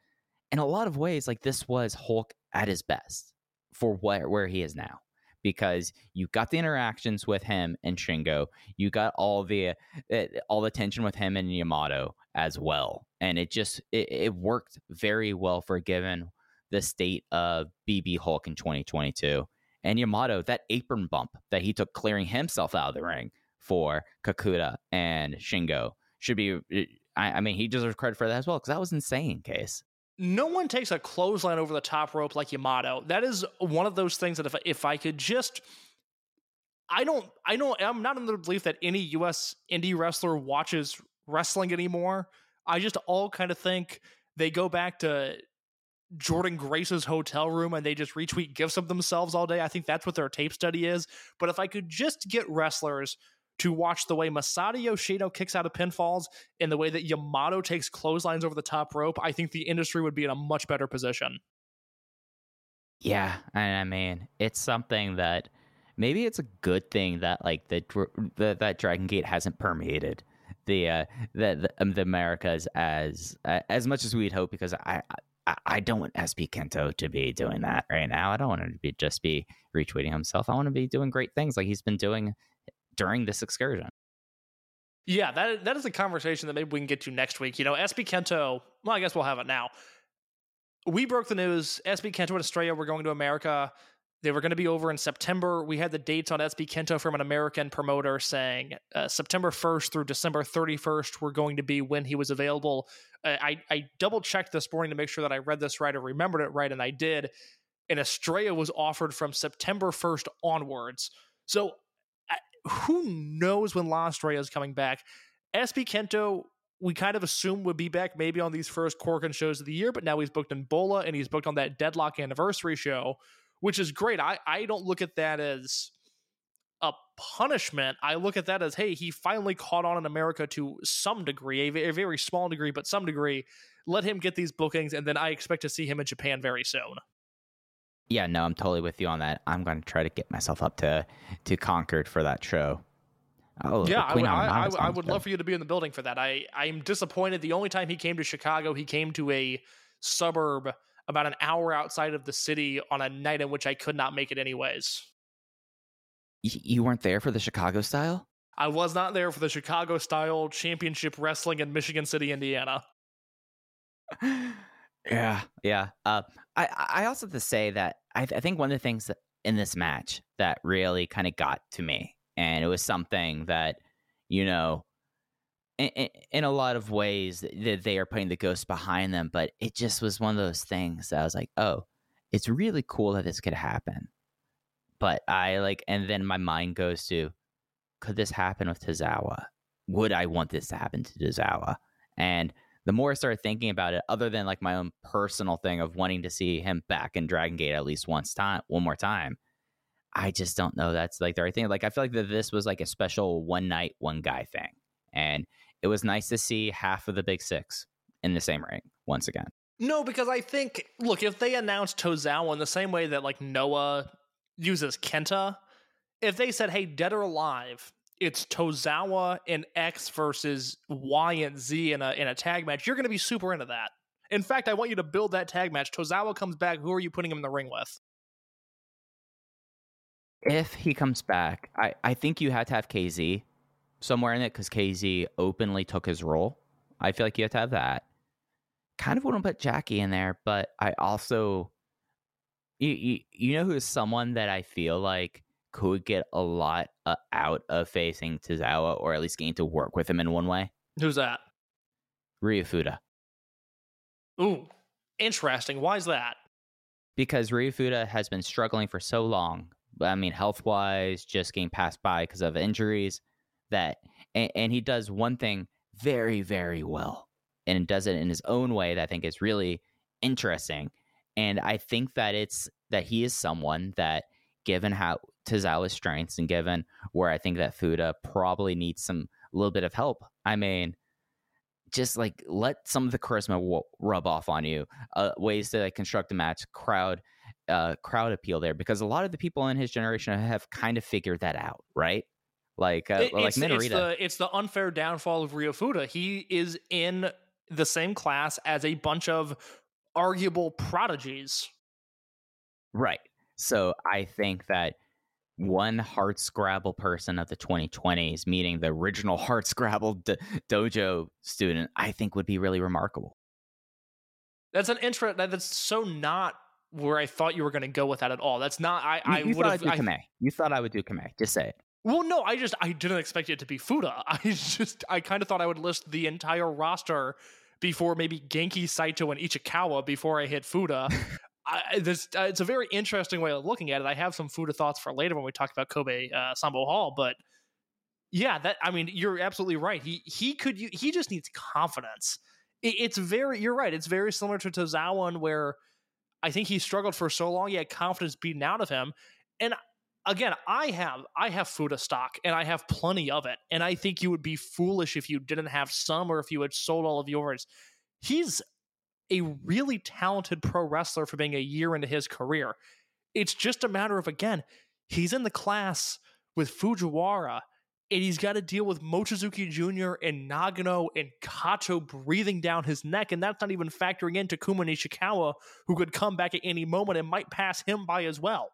in a lot of ways, like this was Hulk at his best for where where he is now. Because you got the interactions with him and Shingo, you got all the uh, all the tension with him and Yamato as well, and it just it, it worked very well for given the state of BB Hulk in 2022. And Yamato, that apron bump that he took clearing himself out of the ring for Kakuta and Shingo should be I, I mean, he deserves credit for that as well because that was insane. Case. No one takes a clothesline over the top rope like Yamato. That is one of those things that if if I could just I don't I don't I'm not in the belief that any US indie wrestler watches wrestling anymore. I just all kind of think they go back to Jordan Grace's hotel room and they just retweet gifs of themselves all day. I think that's what their tape study is. But if I could just get wrestlers to watch the way Masato Yoshino kicks out of pinfalls and the way that Yamato takes clotheslines over the top rope, I think the industry would be in a much better position. Yeah, I mean, it's something that maybe it's a good thing that like the, the that Dragon Gate hasn't permeated the uh, the the, um, the Americas as uh, as much as we'd hope because I, I I don't want SB Kento to be doing that right now. I don't want him to be just be retweeting himself. I want to be doing great things like he's been doing during this excursion. Yeah, that that is a conversation that maybe we can get to next week. You know, SB Kento. Well, I guess we'll have it now. We broke the news. SB Kento and Estrella were going to America. They were going to be over in September. We had the dates on SB Kento from an American promoter saying uh, September 1st through December 31st were going to be when he was available. Uh, I, I double checked this morning to make sure that I read this right or remembered it right, and I did. And Estrella was offered from September 1st onwards. So who knows when La Estrella is coming back? SB Kento, we kind of assume would be back maybe on these first Korakuen shows of the year, but now he's booked in Bola and he's booked on that Deadlock anniversary show which is great. I, I don't look at that as a punishment. I look at that as, hey, he finally caught on in America to some degree, a very small degree, but some degree. Let him get these bookings, and then I expect to see him in Japan very soon. Yeah, no, I'm totally with you on that. I'm going to try to get myself up to to Concord for that show. Oh, yeah, I would, I, I, I would love for you to be in the building for that. I I'm disappointed. The only time he came to Chicago, he came to a suburb about an hour outside of the city on a night in which I could not make it anyways. You weren't there for the Chicago style? I was not there for the Chicago style championship wrestling in Michigan City, Indiana. yeah, yeah. Uh, I I also have to say that I, th- I think one of the things in this match that really kind of got to me, and it was something that you know in, in, a lot of ways that they are putting the ghost behind them, but it just was one of those things that I was like, oh, it's really cool that this could happen. But I like, and then my mind goes to, could this happen with Tozawa? Would I want this to happen to Tozawa? And the more I started thinking about it, other than like my own personal thing of wanting to see him back in Dragon Gate at least once time, one more time, I just don't know that's like the right thing. Like I feel like that this was like a special one night, one guy thing, and it was nice to see half of the big six in the same ring once again. No, because I think look, if they announced Tozawa in the same way that like Noah uses Kenta, if they said, "Hey, dead or alive, it's Tozawa and X versus Y and Z in a in a tag match," you're going to be super into that. In fact, I want you to build that tag match. Tozawa comes back. Who are you putting him in the ring with? If he comes back, I, I think you had to have KZ somewhere in it because KZ openly took his role. I feel like you have to have that. Kind of want to put Jackie in there, but I also, you, you, you know, who is someone that I feel like could get a lot uh, out of facing Tozawa or at least getting to work with him in one way? Who's that? Ryu Fuda. Ooh, interesting. Why is that? Because Ryu Fuda has been struggling for so long. I mean, health wise, just getting passed by because of injuries that and, and he does one thing very very well and does it in his own way that I think is really interesting. And I think that it's that he is someone that, given how Tozawa's strengths and given where I think that Fuda probably needs some little bit of help. I mean, just like let some of the charisma w- rub off on you. Uh, ways to like construct a match, crowd, uh, crowd appeal there, because a lot of the people in his generation have kind of figured that out, right? like uh, it, like it's, Minorita. It's the, it's the unfair downfall of Ryo Fuda. He is in the same class as a bunch of arguable prodigies. Right. So I think that one hard scrabble person of the 2020s, meeting the original hard scrabble do- dojo student, I think would be really remarkable. That's an interest. That's so not where I thought you were going to go with that at all. That's not. I. You, I you would have. I, You thought I would do Kame. Just say it. Well, no, I just I didn't expect it to be Fuda. I just I kind of thought I would list the entire roster before maybe Genki, Saito, and Ichikawa before I hit Fuda. I, uh, it's a very interesting way of looking at it. I have some food of thoughts for later when we talk about Kobe uh, Sanbo Hall, but yeah, that I mean, you're absolutely right. He he could he just needs confidence. It, it's very you're right. It's very similar to Tozawa, where I think he struggled for so long. He had confidence beaten out of him, and again, I have I have Fuda stock and I have plenty of it. And I think you would be foolish if you didn't have some or if you had sold all of yours. He's a really talented pro wrestler for being a year into his career. It's just a matter of again, he's in the class with Fujiwara and he's got to deal with Mochizuki Jr. and Nagano and Kato breathing down his neck, and that's not even factoring in Takuma Nishikawa, who could come back at any moment and might pass him by as well.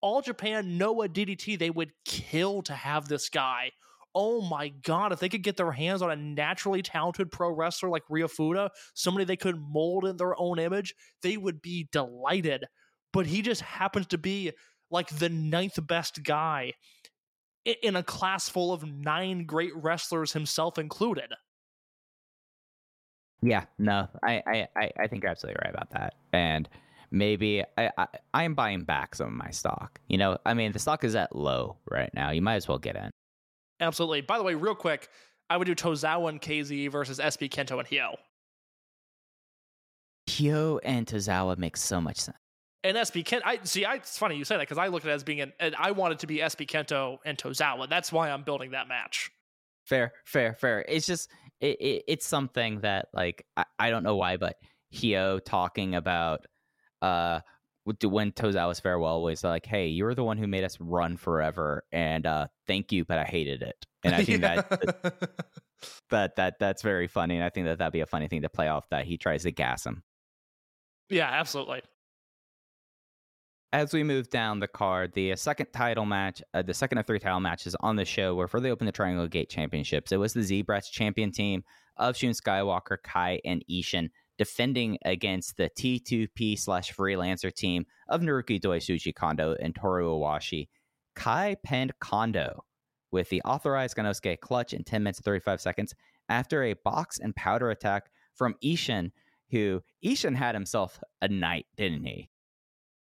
All Japan Noah DDT, they would kill to have this guy. Oh my god, if they could get their hands on a naturally talented pro wrestler like Ryo Fuda, somebody they could mold in their own image, they would be delighted. But he just happens to be like the ninth best guy in a class full of nine great wrestlers, himself included. Yeah, no, I, I, I think you're absolutely right about that. And maybe I, I I am buying back some of my stock. You know, I mean the stock is at low right now. You might as well get in. Absolutely. By the way, real quick, I would do Tozawa and KZ versus SB Kento and Hyo. Hyo and Tozawa makes so much sense. And SB Kento, I see. I, it's funny you say that because I look at it as being an, and I wanted to be SB Kento and Tozawa. That's why I'm building that match. Fair, fair, fair. It's just it, it, it's something that like I, I don't know why, but Hyo talking about uh when Tozawa's farewell was like, "Hey, you were the one who made us run forever, and uh, thank you, but I hated it." And I think yeah. that, that that that's very funny, and I think that that'd be a funny thing to play off that he tries to gas him. Yeah, absolutely. As we move down the card, the uh, second title match, uh, the second of three title matches on the show were for the Open the Triangle Gate Championships. It was the Z-Brats champion team of Shun Skywalker, Kai, and Ishin defending against the T2P slash freelancer team of Naruki Doi, Shuji Kondo, and Toru Owashi. Kai penned Kondo with the authorized Gannosuke clutch in 10 minutes and 35 seconds after a box and powder attack from Ishin, who Ishin had himself a night, didn't he?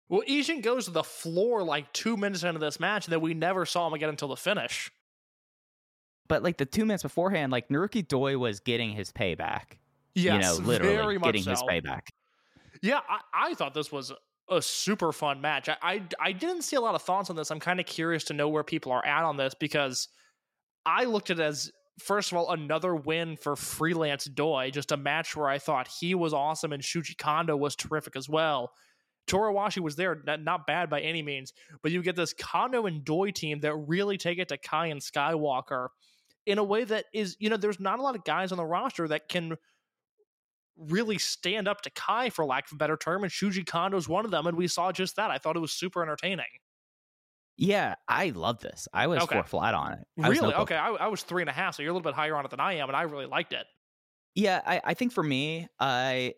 Well, Ishin goes to the floor like two minutes into this match, and then we never saw him again until the finish. But like the two minutes beforehand, like Naruki Doi was getting his payback. Yes, you know, literally getting so. his payback. Yeah, I, I, thought this was a super fun match. I, I, I didn't see a lot of thoughts on this. I'm kind of curious to know where people are at on this because I looked at it as first of all another win for freelance Doi, just a match where I thought he was awesome and Shuji Kondo was terrific as well. Toru Owashi was there, not bad by any means, but you get this Kondo and Doi team that really take it to Kai and Skywalker in a way that is, you know, there's not a lot of guys on the roster that can really stand up to Kai, for lack of a better term, and Shuji Kondo's one of them, and we saw just that. I thought it was super entertaining. Yeah, I love this. I was okay. four flat on it. I really? No okay, I, I, was three and a half, so you're a little bit higher on it than I am, and I really liked it. Yeah, I, I think for me, I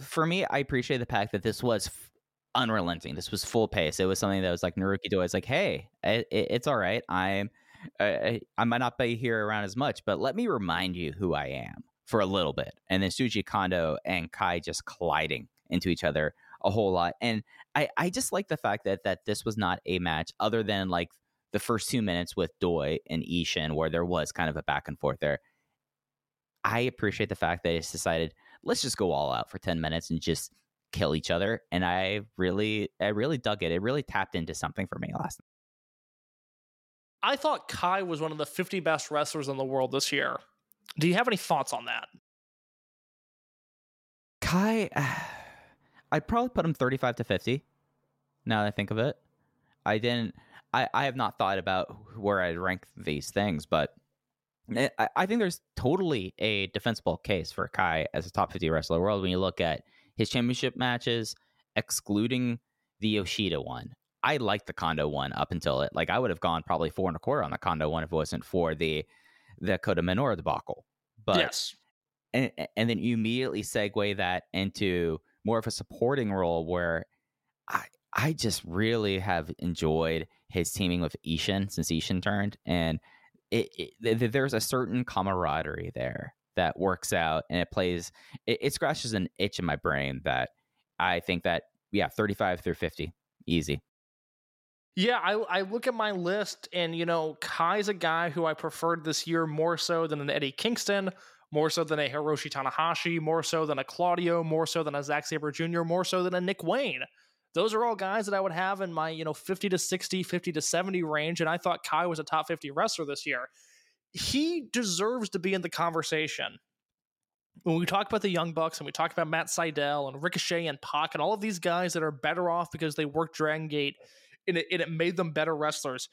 for me, I appreciate the fact that this was f- unrelenting. This was full pace. It was something that was like Naruki Doi was like, hey, it, it, it's all right. I'm I, I might not be here around as much, but let me remind you who I am for a little bit, and then Shuji Kondo and Kai just colliding into each other a whole lot. And I, I just like the fact that that this was not a match other than like the first two minutes with Doi and Ishin, where there was kind of a back and forth there. I appreciate the fact that it's decided let's just go all out for ten minutes and just kill each other. And I really, I really dug it. It really tapped into something for me last night. I thought Kai was one of the 50 best wrestlers in the world this year. Do you have any thoughts on that? Kai, I'd probably put him 35 to 50. Now that I think of it, I didn't. I, I have not thought about where I'd rank these things, but eh, I, I think there's totally a defensible case for Kai as a top 50 wrestler world when you look at his championship matches, excluding the Yoshida one. I like the Kondo one up until it. Like I would have gone probably four and a quarter on the Kondo one if it wasn't for the the Kota Minoura debacle. But yes. And, and then you immediately segue that into more of a supporting role where I, I just really have enjoyed his teaming with Ishin since Ishin turned, and it, it there's a certain camaraderie there that works out, and it plays. It, it scratches an itch in my brain that I think that yeah, 35 through 50, easy. Yeah, I, I look at my list, and you know, Kai's a guy who I preferred this year more so than an Eddie Kingston, more so than a Hiroshi Tanahashi, more so than a Claudio, more so than a Zack Sabre Jr., more so than a Nick Wayne. Those are all guys that I would have in my, you know, 50 to 60, 50 to 70 range. And I thought Kai was a top 50 wrestler this year. He deserves to be in the conversation. When we talk about the Young Bucks and we talk about Matt Sydal and Ricochet and Pac and all of these guys that are better off because they worked Dragon Gate and it, and it made them better wrestlers,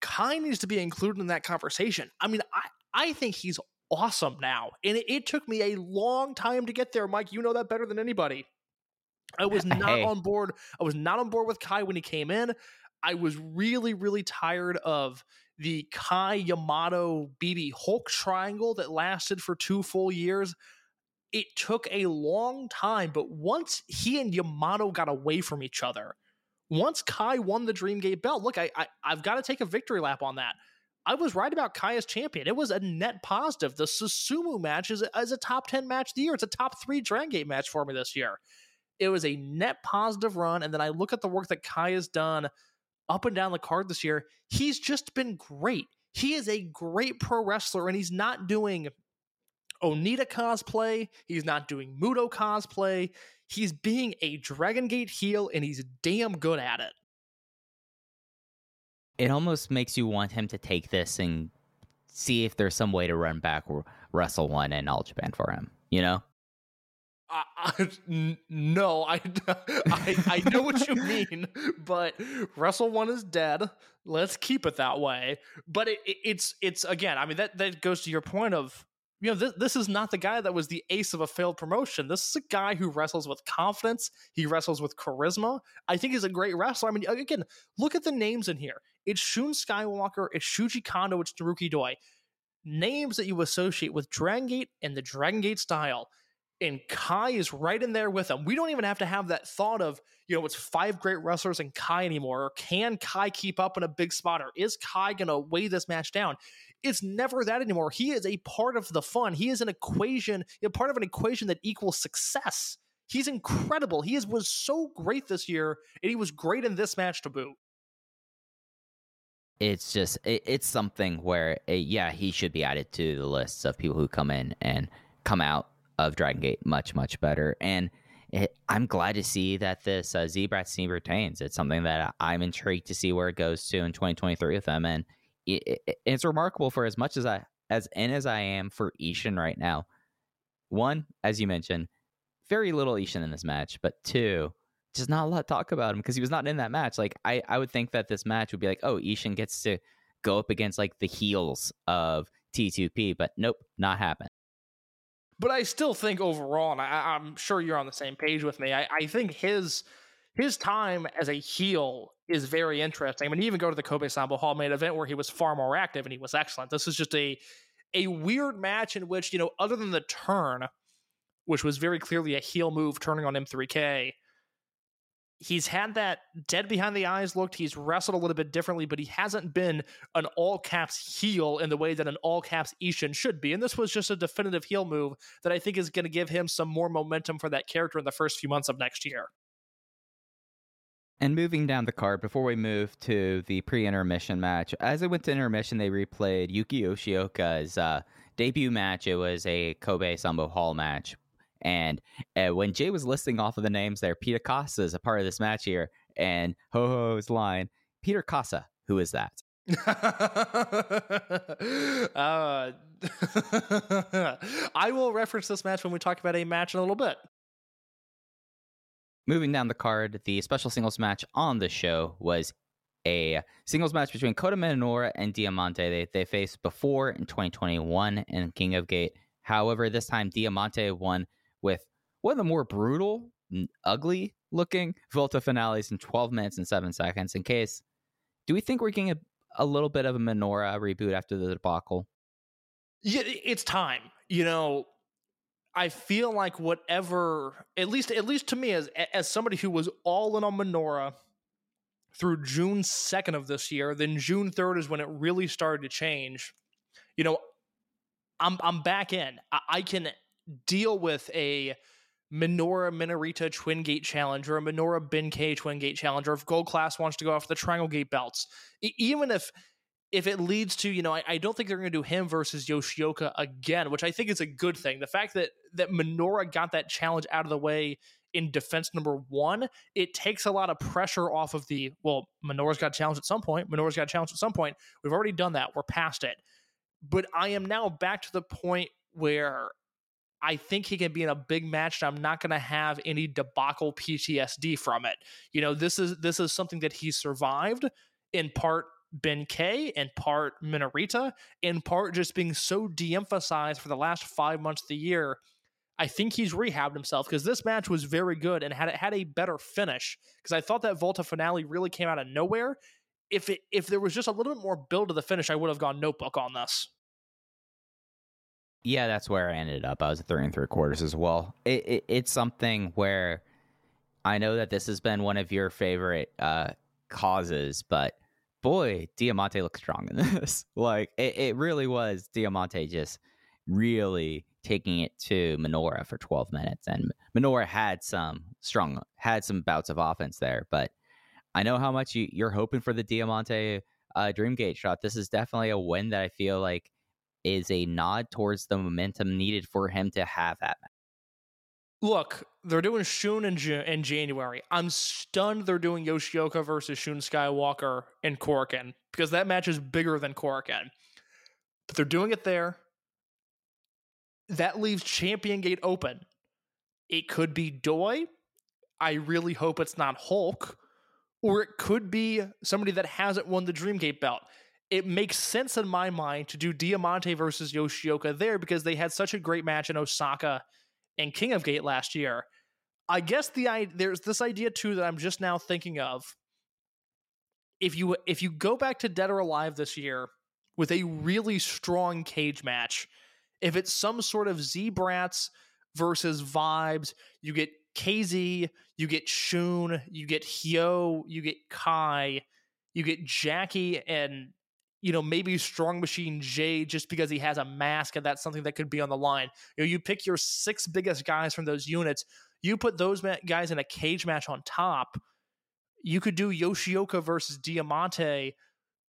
Kai needs to be included in that conversation. I mean, I, I think he's awesome now. And it, it took me a long time to get there, Mike. You know that better than anybody. I was not hey. on board. I was not on board with Kai when he came in. I was really, really tired of the Kai Yamato BB Hulk triangle that lasted for two full years. It took a long time, but once he and Yamato got away from each other, once Kai won the Dreamgate belt, look, I, I I've got to take a victory lap on that. I was right about Kai as champion. It was a net positive. The Susumu match is, is a top 10 match of the year. It's a top three Dragon Gate match for me this year. It was a net positive run. And then I look at the work that Kai has done up and down the card this year. He's just been great. He is a great pro wrestler, and he's not doing Onita cosplay. He's not doing Muto cosplay. He's being a Dragon Gate heel, and he's damn good at it. It almost makes you want him to take this and see if there's some way to run back Wrestle One in All Japan for him. You know? I, no, I, I, I know what you mean, but Wrestle One is dead. Let's keep it that way. But it, it, it's it's again. I mean that that goes to your point of you know this, this is not the guy that was the ace of a failed promotion. This is a guy who wrestles with confidence. He wrestles with charisma. I think he's a great wrestler. I mean, again, look at the names in here. It's Shun Skywalker. It's Shuji Kondo. It's Naruki Doi. Names that you associate with Dragon Gate and the Dragon Gate style and Kai is right in there with them. We don't even have to have that thought of, you know, it's five great wrestlers and Kai anymore. Or can Kai keep up in a big spot? Or is Kai going to weigh this match down? It's never that anymore. He is a part of the fun. He is an equation, know, part of an equation that equals success. He's incredible. He is, was so great this year, and he was great in this match to boot. It's just, it, it's something where, it, yeah, he should be added to the lists of people who come in and come out of Dragon Gate much much better. And it, I'm glad to see that this uh, Z-Brats team retains. It's something that I'm intrigued to see where it goes to in 2023 with them. And it, it, it's remarkable for as much as I as in as I am for Ishin right now. One, as you mentioned, very little Ishin in this match, but two, just not a lot talk about him because he was not in that match. Like I, I would think that this match would be like, oh, Ishin gets to go up against like the heels of T2P, but nope, not happen. But I still think overall, and I, am sure you're on the same page with me. I, I, think his his time as a heel is very interesting. I mean, even go to the Kobe Sanbo Hall main event where he was far more active and he was excellent. This is just a a weird match in which you know, other than the turn, which was very clearly a heel move, turning on M3K he's had that dead behind the eyes look. He's wrestled a little bit differently, but he hasn't been an all caps heel in the way that an all caps Ishin should be. And this was just a definitive heel move that I think is going to give him some more momentum for that character in the first few months of next year. And moving down the card, before we move to the pre-intermission match, as I went to intermission, they replayed Yuki Yoshioka's uh, debut match. It was a Kobe Sanbo Hall match and uh, when Jay was listing off of the names there, Peter Kaasa is a part of this match here, and Ho Ho's line, Peter Kaasa, who is that? uh, I will reference this match when we talk about a match in a little bit. Moving down the card, the special singles match on the show was a singles match between Kota Minoura and Diamante. They, they faced before in 2021 in King of Gate. However, this time Diamante won with one of the more brutal, ugly looking Volta finales in 12 minutes and 7 seconds. In case, do we think we're getting a, a little bit of a Minoura reboot after the debacle? Yeah, it's time. You know, I feel like whatever, at least at least to me, as as somebody who was all in on Minoura through June second of this year, then June third is when it really started to change. You know, I'm I'm back in. I, I can deal with a Minoura Minorita Twin Gate Challenge or a Minoura Ben-K Twin Gate Challenge, or if Gold Class wants to go off the Triangle Gate belts, e- even if if it leads to, you know, I, I don't think they're going to do him versus Yoshioka again, which I think is a good thing. The fact that that Minoura got that challenge out of the way in defense number one, it takes a lot of pressure off of the well, Minoura's got challenged at some point. Minoura's got challenged at some point. We've already done that. We're past it. But I am now back to the point where I think he can be in a big match and I'm not going to have any debacle PTSD from it. You know, this is this is something that he survived in part Ben-K, in part Minorita, in part just being so de-emphasized for the last five months of the year. I think he's rehabbed himself because this match was very good and had had a better finish. Because I thought that Volta finale really came out of nowhere. If it if there was just a little bit more build to the finish, I would have gone notebook on this. Yeah, that's where I ended up. I was at three and three quarters as well. It, it, it's something where I know that this has been one of your favorite uh, causes, but boy, Diamante looks strong in this. like it, it really was Diamante just really taking it to Minoura for 12 minutes. And Minoura had some strong, had some bouts of offense there, but I know how much you, you're hoping for the Diamante uh, Dreamgate shot. This is definitely a win that I feel like is a nod towards the momentum needed for him to have that. Look, they're doing Shun in, in January. I'm stunned they're doing Yoshioka versus Shun Skywalker in Korakuen because that match is bigger than Korakuen. But they're doing it there. That leaves Champion Gate open. It could be Doi. I really hope it's not Hulk. Or it could be somebody that hasn't won the Dreamgate belt it makes sense in my mind to do Diamante versus Yoshioka there because they had such a great match in Osaka and King of Gate last year. I guess the I, there's this idea too that I'm just now thinking of. If you if you go back to Dead or Alive this year with a really strong cage match, if it's some sort of Z Brats versus Vibes, you get KZ, you get Shun, you get Hyo, you get Kai, you get Jackie and you know, maybe Strong Machine J just because he has a mask and that's something that could be on the line. You know, you pick your six biggest guys from those units, you put those guys in a cage match on top. You could do Yoshioka versus Diamante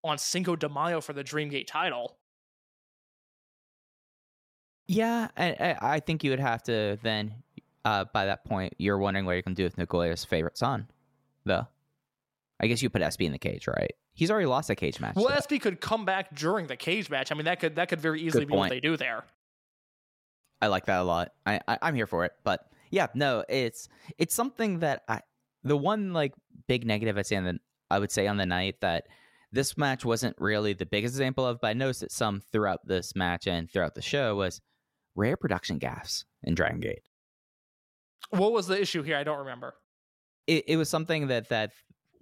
on Cinco de Mayo for the Dreamgate title. Yeah, I, I think you would have to then, uh, by that point, you're wondering what you're going to do with Nagoya's favorite son, though. I guess you put SB in the cage, right? He's already lost a cage match. Well, SB could come back during the cage match. I mean, that could that could very easily be what they do there. I like that a lot. I, I I'm here for it. But yeah, no, it's it's something that I the one like big negative I'd say on the I would say on the night that this match wasn't really the biggest example of, but I noticed that some throughout this match and throughout the show was rare production gaffes in Dragon Gate. What was the issue here? I don't remember. It, it was something that that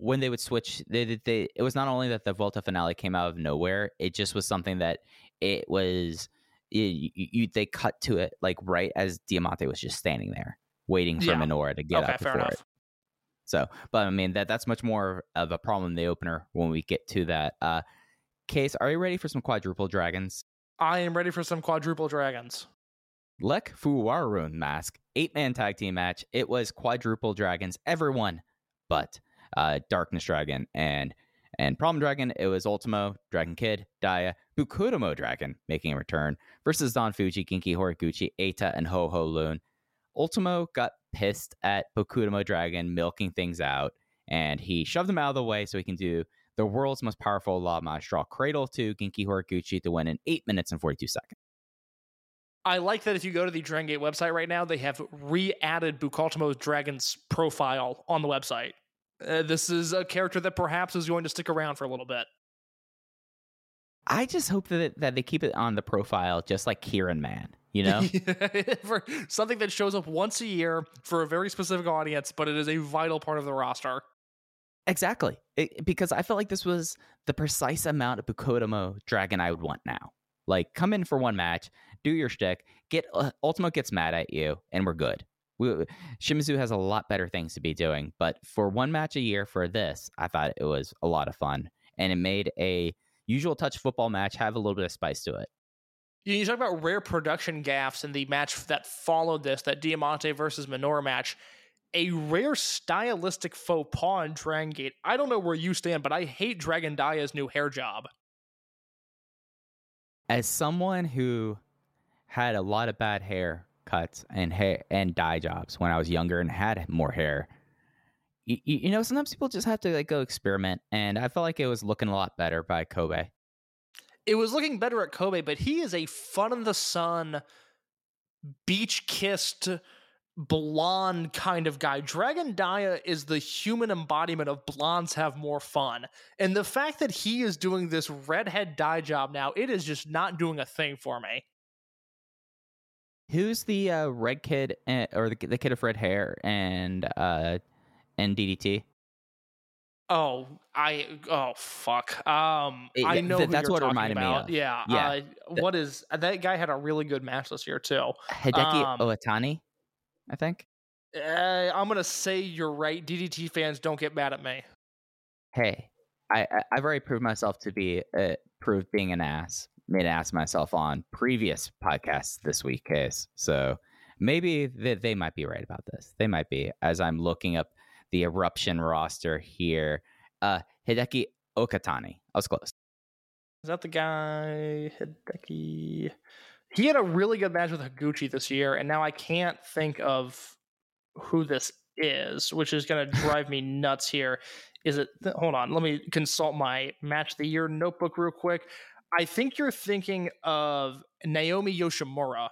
when they would switch, they, they it was not only that the Volta finale came out of nowhere. It just was something that it was. You, you, they cut to it like right as Diamante was just standing there waiting for yeah. Minoura to get okay, up before enough. it. So, but I mean that that's much more of a problem in the opener when we get to that. Uh, case, are you ready for some quadruple dragons? I am ready for some quadruple dragons. Lek Fuwaru mask eight man tag team match. It was quadruple dragons. Everyone but uh, Darkness Dragon and and Problem Dragon. It was Ultimo, Dragon Kid, Dia, Bukutomo Dragon making a return versus Don Fuji, Genki Horiguchi, Eita, and Ho Ho Lun. Ultimo got pissed at Bukutomo Dragon milking things out, and he shoved him out of the way so he can do the world's most powerful La Magistral Cradle to Genki Horiguchi to win in 8 minutes and 42 seconds. I like that if you go to the Dragon Gate website right now, they have re-added Bukutomo Dragon's profile on the website. Uh, this is a character that perhaps is going to stick around for a little bit. I just hope that that they keep it on the profile, just like Kieran Man. You know, for something that shows up once a year for a very specific audience, but it is a vital part of the roster. Exactly, it, because I felt like this was the precise amount of Bukutomo Dragon I would want now. Like, come in for one match, do your shtick, get uh, Ultimo gets mad at you, and we're good. We, Shimizu has a lot better things to be doing, but for one match a year for this, I thought it was a lot of fun, and it made a usual touch football match have a little bit of spice to it. You, talk about rare production gaffes in the match that followed this, that Diamante versus Minoru match. A rare stylistic faux pas in Dragon Gate. I don't know where you stand, but I hate Dragon Dia's new hair job. As someone who had a lot of bad hair cuts and hair and dye jobs when I was younger and had more hair, you, you know, sometimes people just have to like go experiment, and I felt like it was looking a lot better by Kobe. It was looking better at Kobe, but he is a fun in the sun, beach kissed, blonde kind of guy. Dragon Dia is the human embodiment of blondes have more fun. And the fact that he is doing this redhead dye job now, it is just not doing a thing for me. Who's the uh, red kid eh, or the, the kid of red hair and uh and DDT? Oh, I oh fuck. Um, It- I know th- that's what reminded me about. of. Yeah, Yeah. Uh, what is that guy had a really good match this year too. Hideki Um, Oatani, I think. Uh, I'm gonna say you're right. DDT fans don't get mad at me. Hey, I, I I've already proved myself to be uh, proved being an ass. Made an ass of myself on previous podcasts this week, case. So maybe they, they might be right about this. They might be. As I'm looking up the eruption roster here, uh, Hideki Okatani. I was close. Is that the guy Hideki? He had a really good match with Higuchi this year, and now I can't think of who this is, which is going to drive me nuts. Here, is it? hold on, let me consult my match of the year notebook real quick. I think you're thinking of Naomi Yoshimura.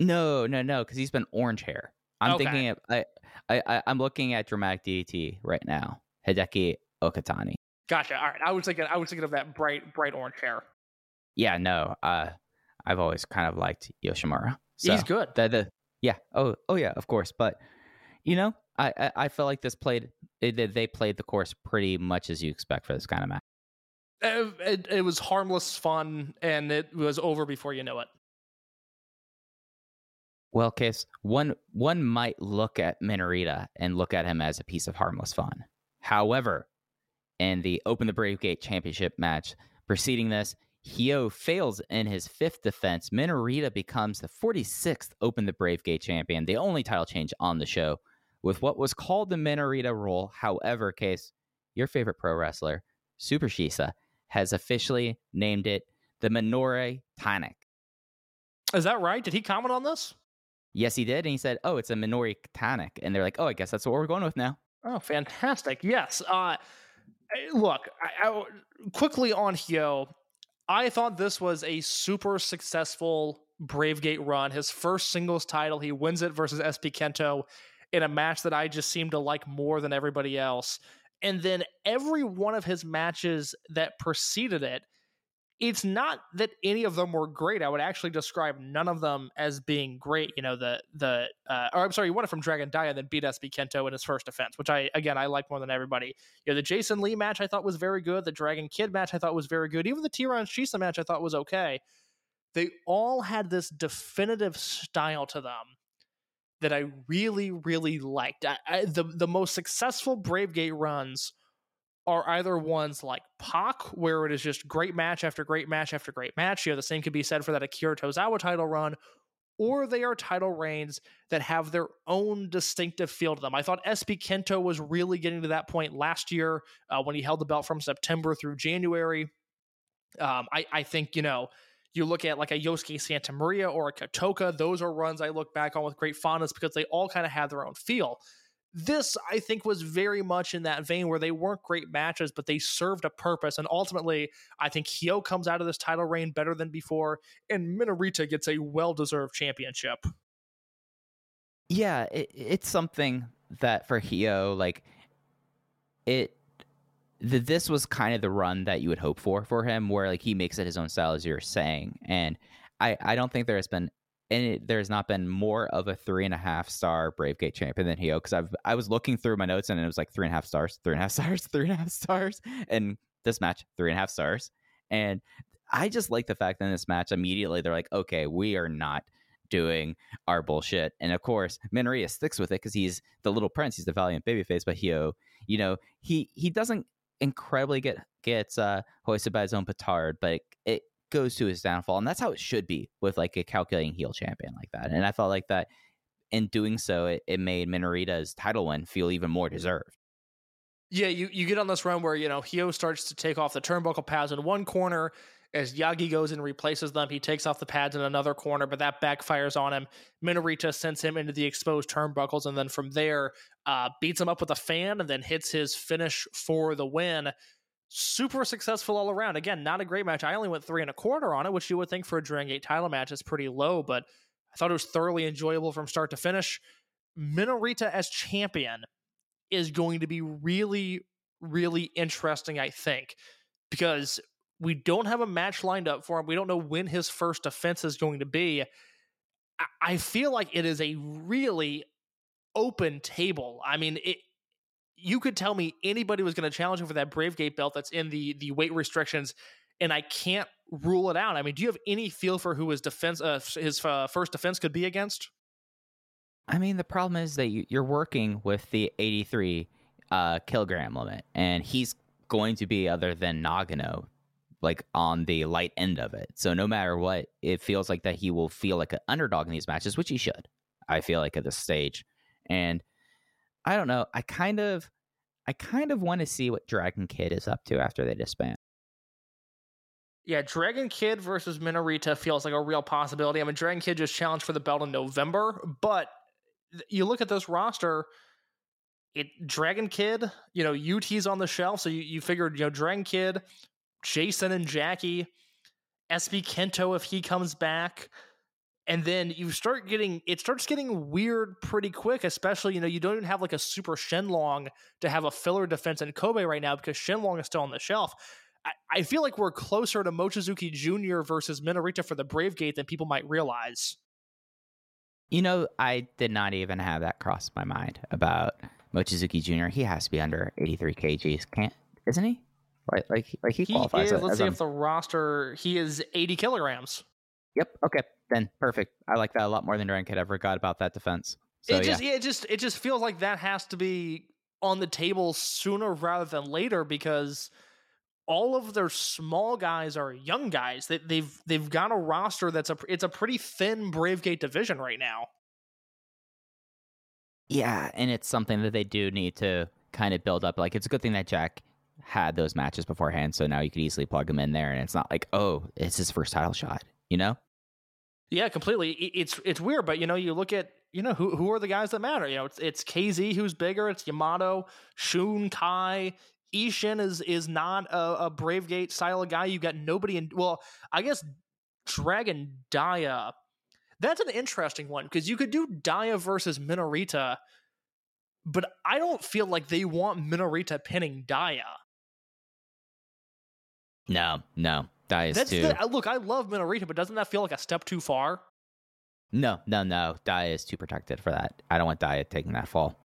No, no, no, because he's been orange hair. I'm Okay. thinking of I, I, I'm looking at dramatic DDT right now. Hideki Okatani. Gotcha. All right, I was thinking, I was thinking of that bright, bright orange hair. Yeah, no. Uh, I've always kind of liked Yoshimura. So He's good. The, the yeah. Oh, oh yeah. Of course. But you know, I I, I feel like this played they played the course pretty much as you expect for this kind of match. It, it, was harmless fun, and it was over before you know it. Well, case one one might look at Minorita and look at him as a piece of harmless fun. However, in the Open the Brave Gate Championship match preceding this, Hyo fails in his fifth defense. Minorita becomes the 46th Open the Brave Gate champion, the only title change on the show, with what was called the Minorita rule. However, case your favorite pro wrestler, Super Shisa, has officially named it the Minore Tonic. Is that right? Did he comment on this? Yes, he did. And he said, Oh, it's a Minori tonic. And they're like, Oh, I guess that's what we're going with now. Oh, fantastic! Yes. Uh, look, I, I, quickly on Hyo, I thought this was a super successful Bravegate run. His first singles title, he wins it versus SB Kento in a match that I just seem to like more than everybody else. And then every one of his matches that preceded it, it's not that any of them were great. I would actually describe none of them as being great. You know, the the uh, or I'm sorry, he won it from Dragon Dia, then beat SB Kento in his first defense, which I again I like more than everybody. You know, the Jason Lee match I thought was very good. The Dragon Kid match I thought was very good. Even the Tiran Shisa match I thought was okay. They all had this definitive style to them that I really really liked. I, I, the the most successful Brave Gate runs are either ones like Pac, where it is just great match after great match after great match. You know, the same could be said for that Akira Tozawa title run, or they are title reigns that have their own distinctive feel to them. I thought SB Kento was really getting to that point last year uh, when he held the belt from September through January. Um, I, I think, you know, you look at like a Yosuke Santa Maria or a Katoka, those are runs I look back on with great fondness because they all kind of had their own feel. This, I think, was very much in that vein where they weren't great matches, but they served a purpose. And ultimately, I think Hyo comes out of this title reign better than before, and Minorita gets a well deserved championship. Yeah, it, it's something that for Hyo, like it. This was kind of the run that you would hope for for him, where like he makes it his own style, as you're saying. And I, I don't think there has been any, there has not been more of a three and a half star Brave Gate champion than Hyo because I've I was looking through my notes and it was like three and a half stars, three and a half stars, three and a half stars, and this match three and a half stars. And I just like the fact that in this match, immediately they're like, okay, we are not doing our bullshit. And of course, Minorita sticks with it because he's the little prince. He's the valiant babyface. But Hyo, you know, he he doesn't incredibly get gets uh, hoisted by his own petard, but it, it goes to his downfall, and that's how it should be with like a calculating heel champion like that. And I felt like that in doing so, it, it made Minorita's title win feel even more deserved. Yeah, you, you get on this run where, you know, Hyo starts to take off the turnbuckle pads in one corner. As Yagi goes and replaces them, he takes off the pads in another corner, but that backfires on him. Minorita sends him into the exposed turnbuckles, and then from there, uh, beats him up with a fan and then hits his finish for the win. Super successful all around. Again, not a great match. I only went three and a quarter on it, which you would think for a Dragon Gate title match is pretty low, but I thought it was thoroughly enjoyable from start to finish. Minorita as champion is going to be really, really interesting, I think, because we don't have a match lined up for him. We don't know when his first defense is going to be. I feel like it is a really open table. I mean, it. You could tell me anybody was going to challenge him for that Brave Gate belt that's in the the weight restrictions, and I can't rule it out. I mean, do you have any feel for who his defense, uh, his uh, first defense could be against? I mean, the problem is that you, you're working with the 83 uh, kilogram limit, and he's going to be other than Nagano, like on the light end of it. So no matter what, it feels like that he will feel like an underdog in these matches, which he should. I feel like at this stage, and I don't know. I kind of, I kind of want to see what Dragon Kid is up to after they disband. Yeah, Dragon Kid versus Minorita feels like a real possibility. I mean, Dragon Kid just challenged for the belt in November, but you look at this roster, it Dragon Kid, you know, UT's on the shelf, so you, you figured, you know, Dragon Kid, Jason and Jackie, SB Kento if he comes back. And then you start getting it starts getting weird pretty quick, especially, you know, you don't even have like a super Shenlong to have a filler defense in Kobe right now because Shenlong is still on the shelf. I, I feel like we're closer to Mochizuki Jr. versus Minorita for the Brave Gate than people might realize. You know, I did not even have that cross my mind about Mochizuki Jr. He has to be under 83 kgs, can't isn't he? Right, like like he, He qualifies. is, as- let's as see if the roster he is 80 kilograms. Yep. Okay. Then perfect. I like that a lot more than Dragon Kid. ever got about that defense. So it just yeah. it just it just feels like that has to be on the table sooner rather than later because all of their small guys are young guys. They, they've they've got a roster that's a it's a pretty thin Brave Gate division right now. Yeah, and it's something that they do need to kind of build up. Like it's a good thing that Jack had those matches beforehand, so now you could easily plug him in there, and it's not like oh, it's his first title shot. You know? Yeah, completely. It's it's weird, but you know, you look at you know who who are the guys that matter. You know, it's it's KZ who's bigger. It's Yamato, Shun, Kai. Ishin is is not a, a Brave Gate style of guy. You got nobody in. Well, I guess Dragon Dia. That's an interesting one because you could do Dia versus Minorita, but I don't feel like they want Minorita pinning Dia. No, no, that is That's too. the, look. I love Minorita, but doesn't that feel like a step too far? No, no, no. Dia is too protected for that. I don't want Dia taking that fall.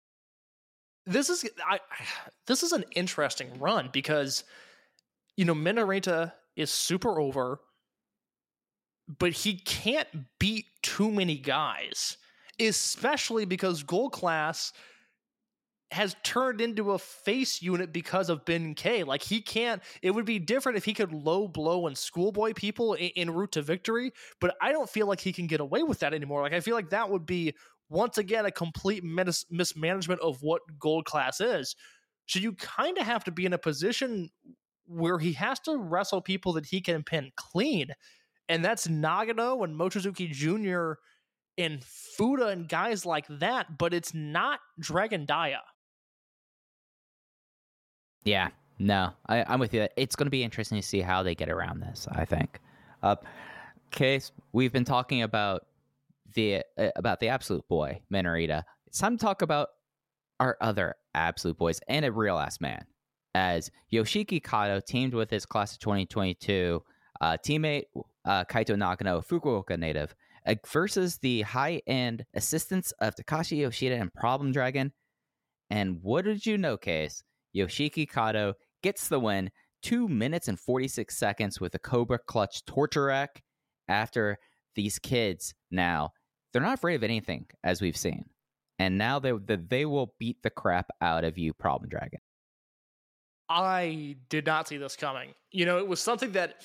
this is I this is an interesting run because you know Minorita is super over, but he can't beat too many guys, especially because Gold Class has turned into a face unit because of Ben K. Like he can't. It would be different if he could low blow and schoolboy people in, en route to victory, but I don't feel like he can get away with that anymore. Like I feel like that would be once again a complete mis- mismanagement of what gold class is. So you kind of have to be in a position where he has to wrestle people that he can pin clean. And that's Nagano and Mochizuki Jr. and Fuda and guys like that, but it's not Dragon Dia. Yeah, no, I, I'm with you. It's going to be interesting to see how they get around this. I think. Uh, case we've been talking about the uh, about the absolute boy Minorita. It's time to talk about our other absolute boys and a real ass man. As Yoshiki Kato teamed with his class of 2022 uh, teammate uh, Kaito Nagano, Fukuoka native, versus the high end assistants of Takashi Yoshida and Problem Dragon. And what did you know, Case? Yoshiki Kato gets the win, two minutes and 46 seconds with a Cobra Clutch torture rack after these kids now, they're not afraid of anything, as we've seen. And now they, they will beat the crap out of you, Problem Dragon. I did not see this coming. You know, it was something that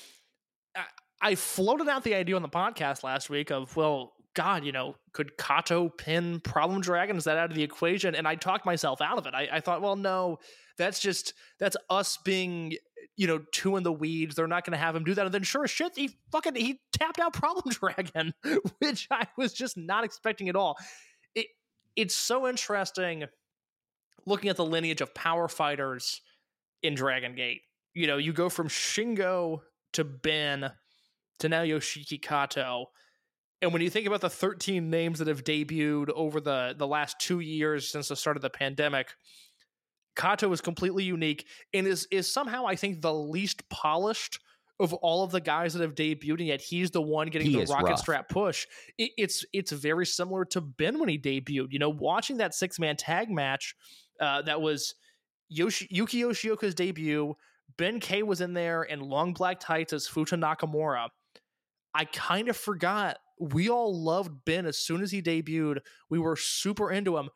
I, I floated out the idea on the podcast last week of, well, God, you know, could Kato pin Problem Dragon? Is that out of the equation? And I talked myself out of it. I, I thought, well, no, that's just that's us being, you know, two in the weeds. They're not going to have him do that. And then, sure as shit, he fucking he tapped out Problem Dragon, which I was just not expecting at all. It it's so interesting looking at the lineage of power fighters in Dragon Gate. You know, you go from Shingo to Ben to now Yoshiki Kato. And when you think about the 13 names that have debuted over the, the last two years since the start of the pandemic, Kato is completely unique and is is somehow I think the least polished of all of the guys that have debuted, and yet he's the one getting He the rocket rough. strap push. It, it's it's very similar to Ben when he debuted. You know, watching that six man tag match uh, that was Yoshi, Yuki Yoshioka's debut. Ben K was in there in long black tights as Futa Nakamura. I kind of forgot. We all loved Ben as soon as he debuted. We were super into him,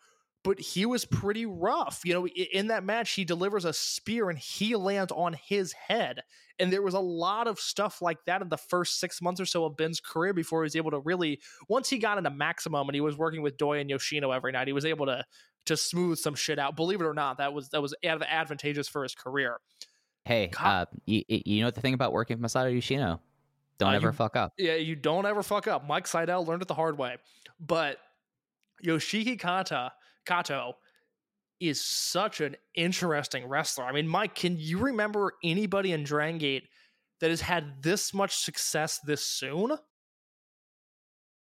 but he was pretty rough. You know, in that match, he delivers a spear and he lands on his head. And there was a lot of stuff like that in the first six months or so of Ben's career before he was able to really, once he got into maximum and he was working with Doi and Yoshino every night, he was able to to smooth some shit out. Believe it or not, that was that was ad- advantageous for his career. Hey, uh, you, you know what the thing about working with Masato Yoshino? Don't Uh, ever you- fuck up. Yeah, you don't ever fuck up. Mike Seidel learned it the hard way. But Yoshiki Kata, Kato is such an interesting wrestler. I mean, Mike, can you remember anybody in Dragon Gate that has had this much success this soon?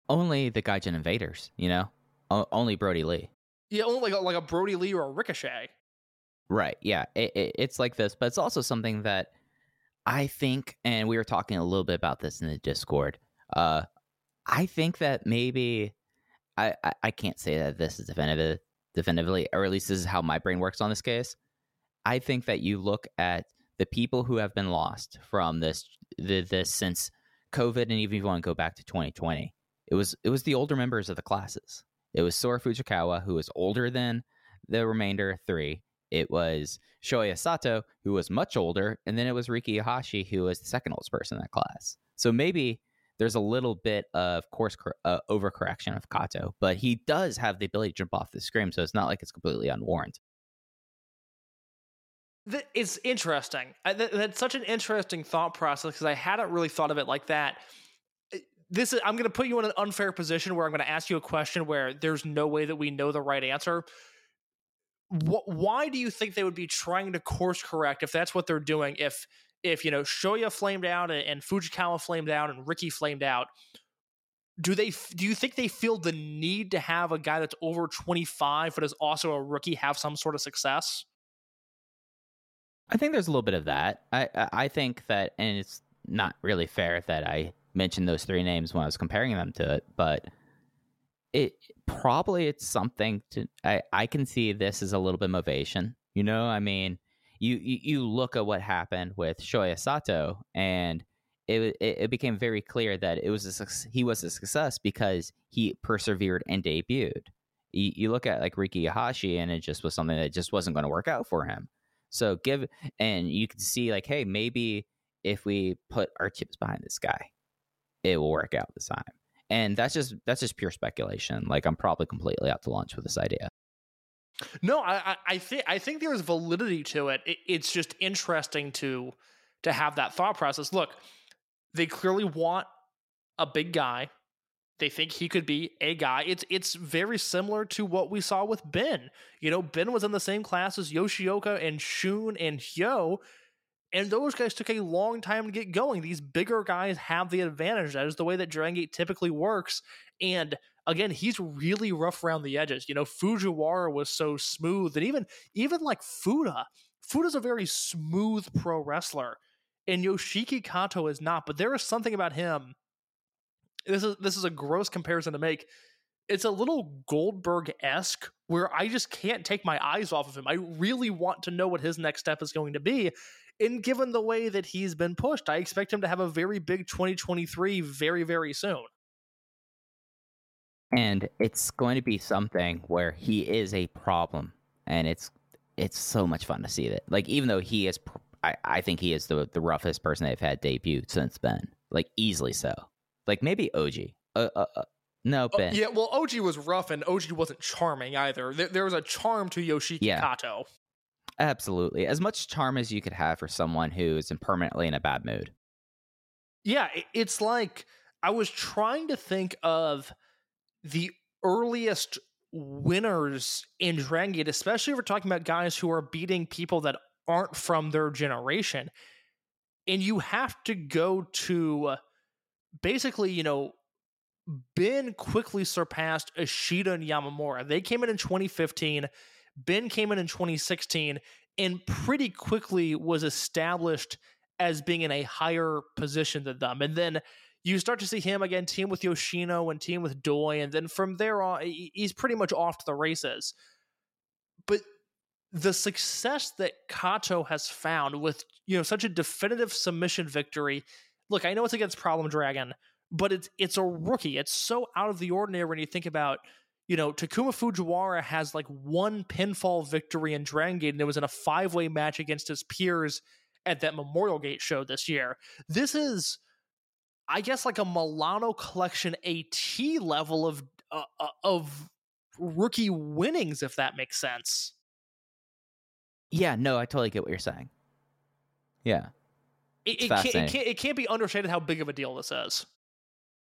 Only the Gaijin Invaders, you know? O- only Brodie Lee. Yeah, only like a, like a Brodie Lee or a Ricochet. Right. Yeah. It, it, it's like this, but it's also something that I think, and we were talking a little bit about this in the Discord. Uh, I think that maybe I, I, I can't say that this is definitive, definitively, or at least this is how my brain works on this case. I think that you look at the people who have been lost from this the, this since COVID, and even if you want to go back to 2020, it was it was the older members of the classes. It was Sora Fujikawa, who was older than the remainder three. It was Shoya Sato, who was much older, and then it was Riki Ihashi, who was the second oldest person in that class. So maybe there's a little bit of course cor- uh, overcorrection of Kato, but he does have the ability to jump off the scrim, so it's not like it's completely unwarranted. It's interesting. That's such an interesting thought process because I hadn't really thought of it like that. Uh, This is, I'm going to put you in an unfair position where I'm going to ask you a question where there's no way that we know the right answer. Wh- why do you think they would be trying to course correct if that's what they're doing? If if you know Shoya flamed out and, Fujikawa flamed out and Ricky flamed out, do they do you think they feel the need to have a guy that's over 25 but is also a rookie have some sort of success? I think there's a little bit of that. I I I think that, and it's not really fair that I mentioned those three names when I was comparing them to it, but it probably it's something to. I I can see this as a little bit motivation. You know, I mean, you you, look at what happened with Shoya Sato, and it, it it became very clear that it was a he was a success because he persevered and debuted. You, you look at like Riki Ihashi, and it just was something that just wasn't going to work out for him. So give and you can see like, hey, maybe if we put our chips behind this guy, it will work out this time. And that's just that's just pure speculation. Like I'm probably completely out to lunch with this idea. No, I, I, think I think there's validity to it. it. It's just interesting to to have that thought process. Look, they clearly want a big guy. They think he could be a guy. It's it's very similar to what we saw with Ben. You know, Ben was in the same class as Yoshioka and Shun and Hyo, and those guys took a long time to get going. These bigger guys have the advantage. That is the way that Dragon Gate typically works. And again, he's really rough around the edges. You know, Fujiwara was so smooth, and even even like Fuda, Fuda's a very smooth pro wrestler, and Yoshiki Kato is not. But there is something about him. This is this is a gross comparison to make. It's a little Goldberg esque where I just can't take my eyes off of him. I really want to know what his next step is going to be. And given the way that he's been pushed, I expect him to have a very big 2023 very, very soon. And it's going to be something where he is a problem, and it's it's so much fun to see that. Like even though he is, pr- I, I think he is the the roughest person they've had debut since Ben, like easily so. Like maybe OG. Uh, uh, uh, no, Oh, Ben. yeah, well, OG was rough, and OG wasn't charming either. There, there was a charm to Yoshiki Yeah. Kato. Absolutely. As much charm as you could have for someone who is permanently in a bad mood. Yeah, it's like I was trying to think of the earliest winners in Dragon Gate, especially if we're talking about guys who are beating people that aren't from their generation. And you have to go to uh, basically, you know, Ben quickly surpassed Ishida and Yamamura. They came in in 2015. Ben came in in 2016 and pretty quickly was established as being in a higher position than them. And then you start to see him again team with Yoshino and team with Doi. And then from there on, he's pretty much off to the races. But the success that Kato has found with, you know, such a definitive submission victory. Look, I know it's against Problem Dragon, but it's it's a rookie. It's so out of the ordinary when you think about, you know, Takuma Fujiwara has like one pinfall victory in Dragon Gate, and it was in a five way match against his peers at that Memorial Gate show this year. This is, I guess, like a Milano Collection AT level of uh, uh, of rookie winnings, if that makes sense. Yeah, no, I totally get what you're saying. Yeah. It, it, can't, it, can't, it can't be understated how big of a deal this is.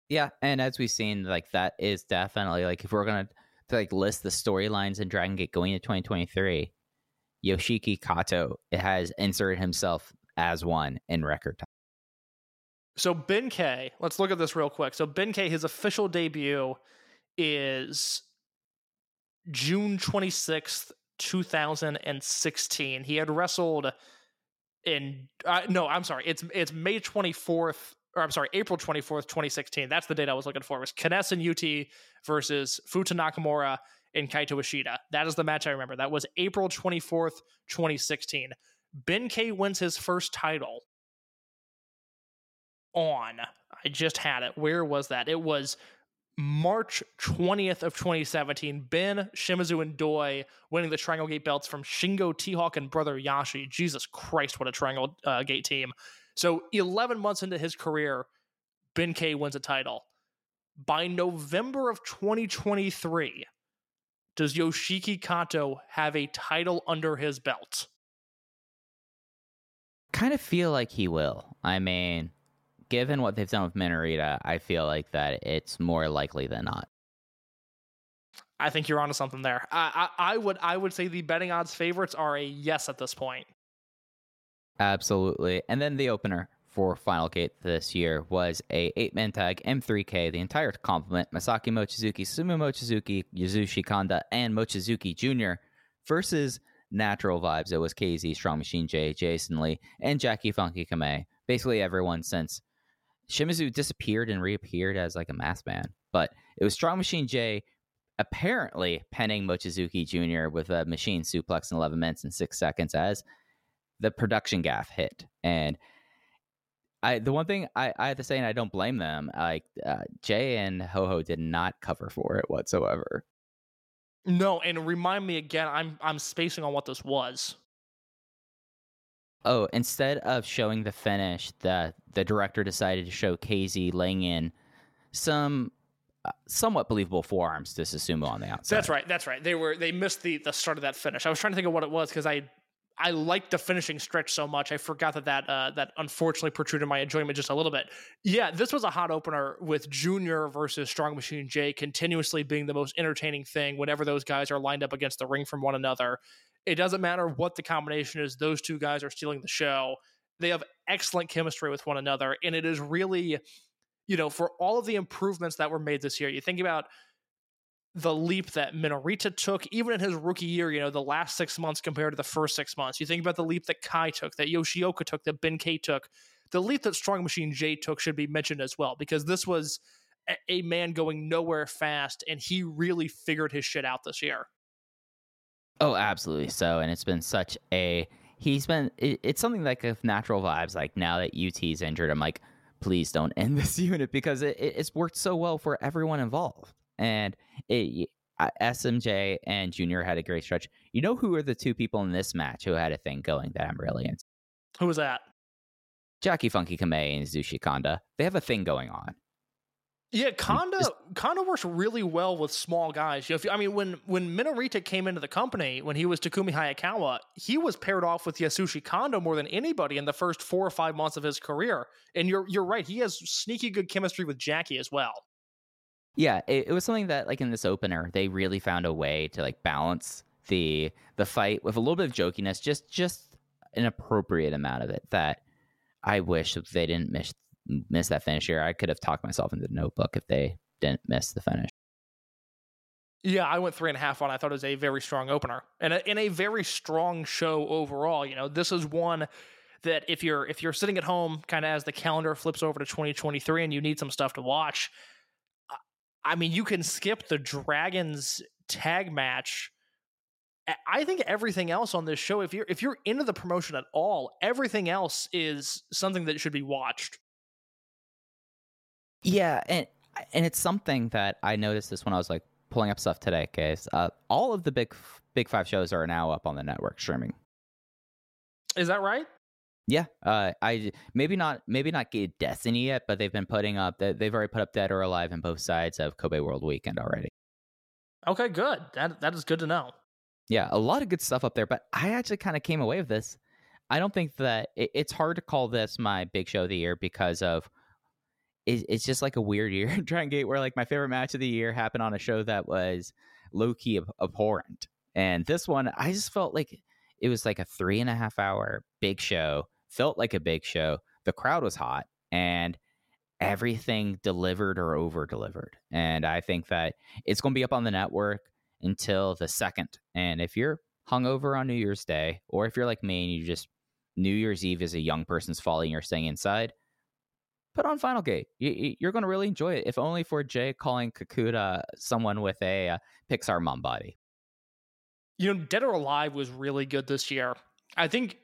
Yeah, and as we've seen, like that is definitely like if we're gonna to, like list the storylines in Dragon Gate going into 2023, Yoshiki Kato has inserted himself as one in record time. So Ben K, let's look at this real quick. So Ben K, his official debut is June 26th, 2016. He had wrestled in uh, no, I'm sorry. It's it's May 24th or I'm sorry, April 24th, 2016. That's the date I was looking for. It was K-ness and UT versus Futa Nakamura and Kaito Ishida. That is the match I remember. That was April 24th, 2016. Ben K wins his first title on. I just had it. Where was that? It was March 20th of 2017. Ben, Shimizu, and Doi winning the Triangle Gate belts from Shingo T-Hawk and brother YASSHI. Jesus Christ, what a Triangle uh, Gate team. So 11 months into his career, Ben K wins a title. By November of 2023, does Yoshiki Kato have a title under his belt? Kind of feel like he will. I mean, given what they've done with Minorita, I feel like that it's more likely than not. I think you're onto something there. I, I, I would I would say the betting odds favorites are a yes at this point. Absolutely. And then the opener for Final Gate this year was a eight man tag M3K. The entire complement: Masaki Mochizuki, Susumu Mochizuki, Yasushi Kanda, and Mochizuki Jr. versus Natural Vibes. It was KZ, Strong Machine J, Jason Lee, and Jackie Funky Kamei. Basically everyone since Shimizu disappeared and reappeared as like a masked man. But it was Strong Machine J apparently penning Mochizuki Jr. with a machine suplex in 11 minutes and 6 seconds as the production gaff hit. And I the one thing I, I have to say, and I don't blame them, like uh, Jay and Ho Ho did not cover for it whatsoever. No, and remind me again. I'm I'm spacing on what this was. Oh, instead of showing the finish, the the director decided to show KZ laying in some uh, somewhat believable forearms to Susumu on the outside. That's right. That's right. They were they missed the the start of that finish. I was trying to think of what it was because I I liked the finishing stretch so much. I forgot that that uh, that unfortunately protruded my enjoyment just a little bit. Yeah, this was a hot opener with Junior versus Strong Machine J continuously being the most entertaining thing whenever those guys are lined up against the ring from one another. It doesn't matter what the combination is; those two guys are stealing the show. They have excellent chemistry with one another, and it is really, you know, for all of the improvements that were made this year. You think about the leap that Minorita took, even in his rookie year, you know, the last six months compared to the first six months. You think about the leap that Kai took, that Yoshioka took, that Ben K took. The leap that Strong Machine J took should be mentioned as well, because this was a, a man going nowhere fast, and he really figured his shit out this year. Oh, absolutely so. And it's been such a he's been. It, it's something like of natural vibes. Like now that UT's injured, I'm like, please don't end this unit because it, it, it's worked so well for everyone involved. And it, SMJ and Junior had a great stretch. You know who are the two people in this match who had a thing going that I'm really into? Who was that? Jackie Funky Kamei and Zushi Kanda. They have a thing going on. Yeah, Kanda Kanda works really well with small guys. You know, if, I mean, when when Minorita came into the company, when he was Takumi Hayakawa, he was paired off with Yasushi Kanda more than anybody in the first four or five months of his career. And you're you're right, he has sneaky good chemistry with Jackie as well. Yeah, it, it was something that like in this opener, they really found a way to like balance the the fight with a little bit of jokiness, just just an appropriate amount of it that I wish they didn't miss miss that finish here. I could have talked myself into the notebook if they didn't miss the finish. Yeah, I went three and a half on. I thought it was a very strong opener and a, a very strong show overall. You know, this is one that if you're if you're sitting at home, kind of as the calendar flips over to 2023, and you need some stuff to watch. I mean, you can skip the Dragons tag match. I think everything else on this show, if you're if you're into the promotion at all, everything else is something that should be watched. Yeah, and and it's something that I noticed this when I was like pulling up stuff today. Case uh, all of the big big five shows are now up on the network streaming. Is that right? Yeah, uh, I maybe not maybe not get Destiny yet, but they've been putting up that they've already put up Dead or Alive in both sides of Kobe World Weekend already. Okay, good. That that is good to know. Yeah, a lot of good stuff up there, but I actually kind of came away with this. I don't think that it, it's hard to call this my big show of the year because of it, it's just like a weird year in Dragon Gate where like my favorite match of the year happened on a show that was low key ab- abhorrent, and this one I just felt like it was like a three and a half hour big show felt like a big show. The crowd was hot and everything delivered or over delivered. And I think that it's going to be up on the network until the second. And if you're hungover on New Year's Day, or if you're like me and you just New Year's Eve is a young person's falling, you're staying inside, put on Final Gate. You, are going to really enjoy it, if only for Jay calling Kakuta someone with a uh, Pixar mom body. You know, Dead or Alive was really good this year. I think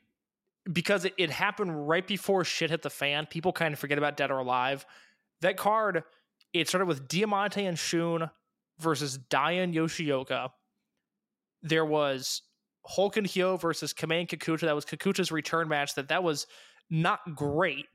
because it, it happened right before shit hit the fan. People kind of forget about Dead or Alive. That card, it started with Diamante and Shun versus Dayan Yoshioka. There was Hulk and Hyo versus Kamei and Kakuta. That was Kakuta's return match. That that was not great,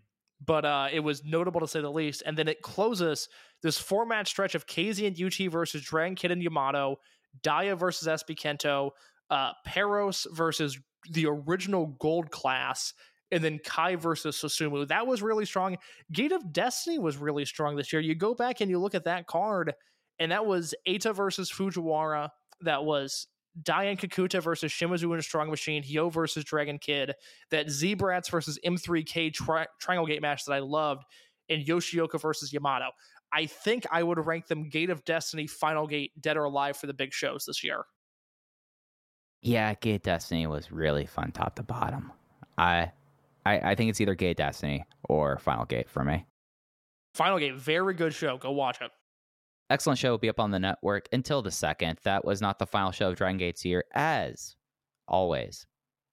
but uh, it was notable to say the least. And then it closes this four match stretch of KZ and UT versus Dragon Kid and Yamato, Dia versus SB Kento, uh, Peros versus the original gold class and then Kai versus Susumu. That was really strong. Gate of Destiny was really strong this year. You go back and you look at that card, and that was Eita versus Fujiwara. That was Dayan Kakuta versus Shimizu and Strong Machine, Hyo versus Dragon Kid, that Z-Brats versus M3K tri- Triangle Gate match that I loved, and Yoshioka versus Yamato. I think I would rank them Gate of Destiny, Final Gate, Dead or Alive for the big shows this year. Yeah, Gate Destiny was really fun top to bottom. I, I, I think it's either Gate Destiny or Final Gate for me. Final Gate, very good show. Go watch it. Excellent show will be up on the network until the second. That was not the final show of Dragon Gate's year, as always.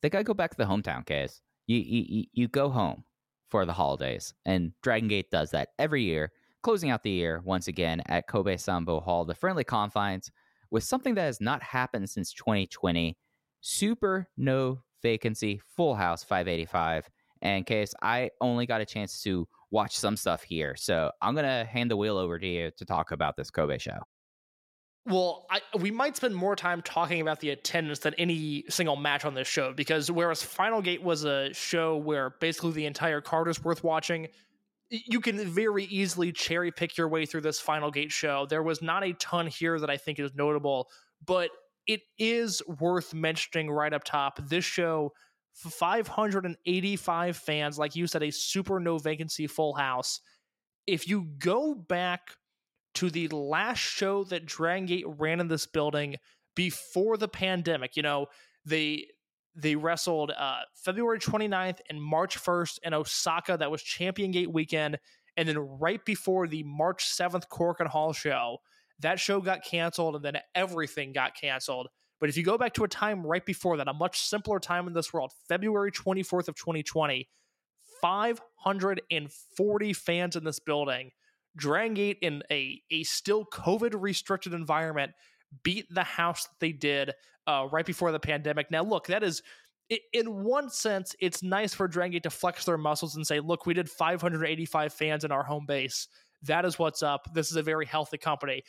They gotta go back to the hometown case. You, you you go home for the holidays, and Dragon Gate does that every year, closing out the year once again at Kobe Sanbo Hall, the friendly confines with something that has not happened since 2020 super no vacancy, full house 585. And case I only got a chance to watch some stuff here. So I'm to hand the wheel over to you to talk about this Kobe show. Well, I, we might spend more time talking about the attendance than any single match on this show because whereas Final Gate was a show where basically the entire card is worth watching, you can very easily cherry pick your way through this Final Gate show. There was not a ton here that I think is notable, but it is worth mentioning right up top. This show, 585 fans, like you said, a super no vacancy full house. If you go back to the last show that Dragon Gate ran in this building before the pandemic, you know, they they wrestled uh, February 29th and March 1st in Osaka. That was Champion Gate weekend. And then right before the March 7th Korakuen Hall show, that show got canceled and then everything got canceled. But if you go back to a time right before that, a much simpler time in this world, February 24th of 2020, 540 fans in this building. Drangate in a, a still COVID restricted environment beat the house that they did uh, right before the pandemic. Now, look, that is in one sense, it's nice for Drangate to flex their muscles and say, look, we did 585 fans in our home base. That is what's up. This is a very healthy company.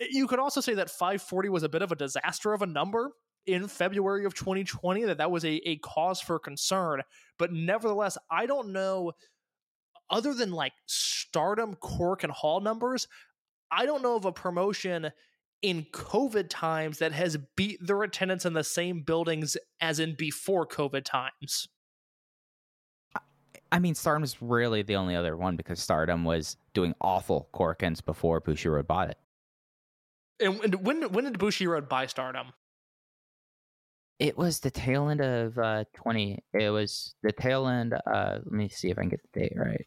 You could also say that 540 was a bit of a disaster of a number in February of 2020, that that was a, a cause for concern. But nevertheless, I don't know, other than like stardom, Cork, and Hall numbers, I don't know of a promotion in COVID times that has beat their attendance in the same buildings as in before COVID times. I mean, Stardom is really the only other one because Stardom was doing awful Korakuens before Bushiroad bought it. And when when did Bushiroad buy Stardom? It was the tail end of uh, 20. It was the tail end. Uh, let me see if I can get the date right.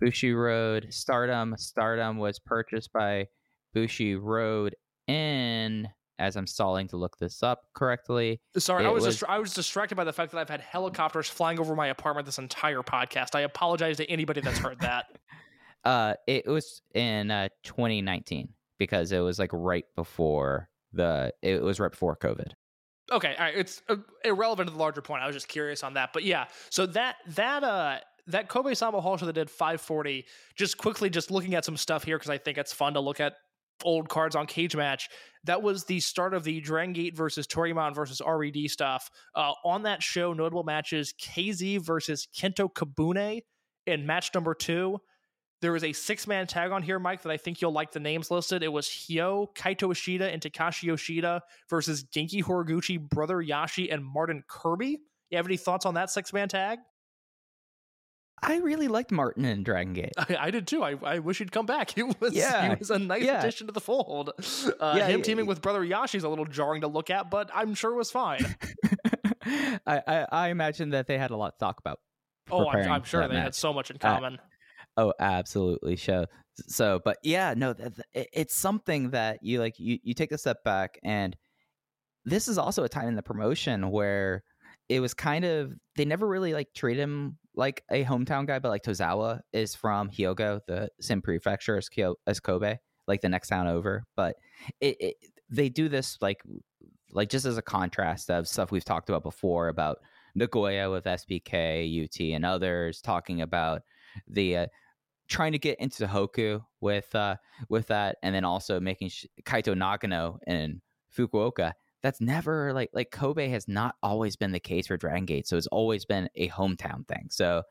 Bushiroad Stardom. Stardom was purchased by Bushiroad in as I'm stalling to look this up correctly. Sorry, I was, was I was distracted by the fact that I've had helicopters flying over my apartment this entire podcast. I apologize to anybody that's heard that. uh, it was in uh, 2019 because it was like right before the it was right before COVID. Okay, all right, it's uh, irrelevant to the larger point. I was just curious on that, but yeah. So that that uh that Kobe Sanbo Hall show that did 540. Just quickly, just looking at some stuff here because I think it's fun to look at old cards on Cage Match. That was the start of the Drangate versus Toryumon versus RED stuff. Uh, on that show, notable matches KZ versus Kento Kobune in match number two. There was a six man tag on here, Mike, that I think you'll like the names listed. It was Hyo, Kaito Ishida, and Takashi Yoshida versus Genki Horiguchi, Brother YASSHI, and Martin Kirby. You have any thoughts on that six man tag? I really liked Martin in Dragon Gate. I, I did too. I, I wish he'd come back. He was yeah. he was a nice yeah. addition to the fold. Uh, yeah, him teaming with brother YASSHI's a little jarring to look at, but I'm sure it was fine. I, I, I imagine that they had a lot to talk about. Oh, I'm, I'm sure they match. had so much in uh, common. Uh, oh, absolutely. So, so, but yeah, no, it's something that you like. You you take a step back, and this is also a time in the promotion where it was kind of they never really like treat him like a hometown guy, but like Tozawa is from Hyogo, the same prefecture as, Kyo- as Kobe, like the next town over. But it, it, they do this like like just as a contrast of stuff we've talked about before about Nagoya with SBK, UT, and others talking about the uh, trying to get into Hoku with uh, with that, and then also making sh- Kaito Nagano in Fukuoka that's never like like Kobe has not always been the case for Dragon Gate. So it's always been a hometown thing. So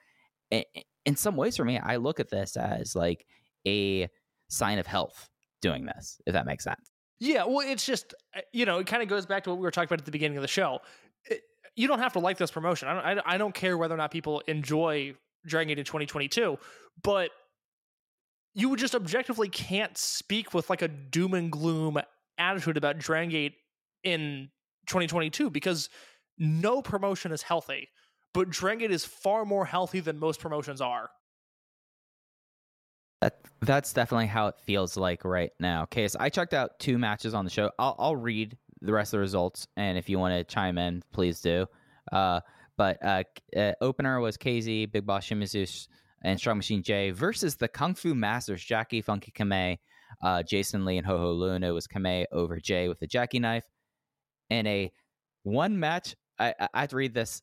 in some ways for me, I look at this as like a sign of health doing this, if that makes sense. Yeah, well, it's just uh, you know, it kind of goes back to what we were talking about at the beginning of the show. It, you don't have to like this promotion. I don't. I, I don't care whether or not people enjoy Dragon Gate in 2022, but you just objectively can't speak with like a doom and gloom attitude about Dragon Gate in 2022 because no promotion is healthy, but Dragon is far more healthy than most promotions are. That, that's definitely how it feels like right now. Okay, so I checked out two matches on the show. I'll, I'll read the rest of the results, and if you want to chime in, please do. Uh, but uh, uh, opener was KZ, Big Boss Shimizu, and Strong Machine J versus the Kung Fu Masters, Jackie Funky Kamei, uh, Jason Lee, and Ho Ho Lun. It was Kamei over Jay with the Jackie knife in a one match. I, I have to read this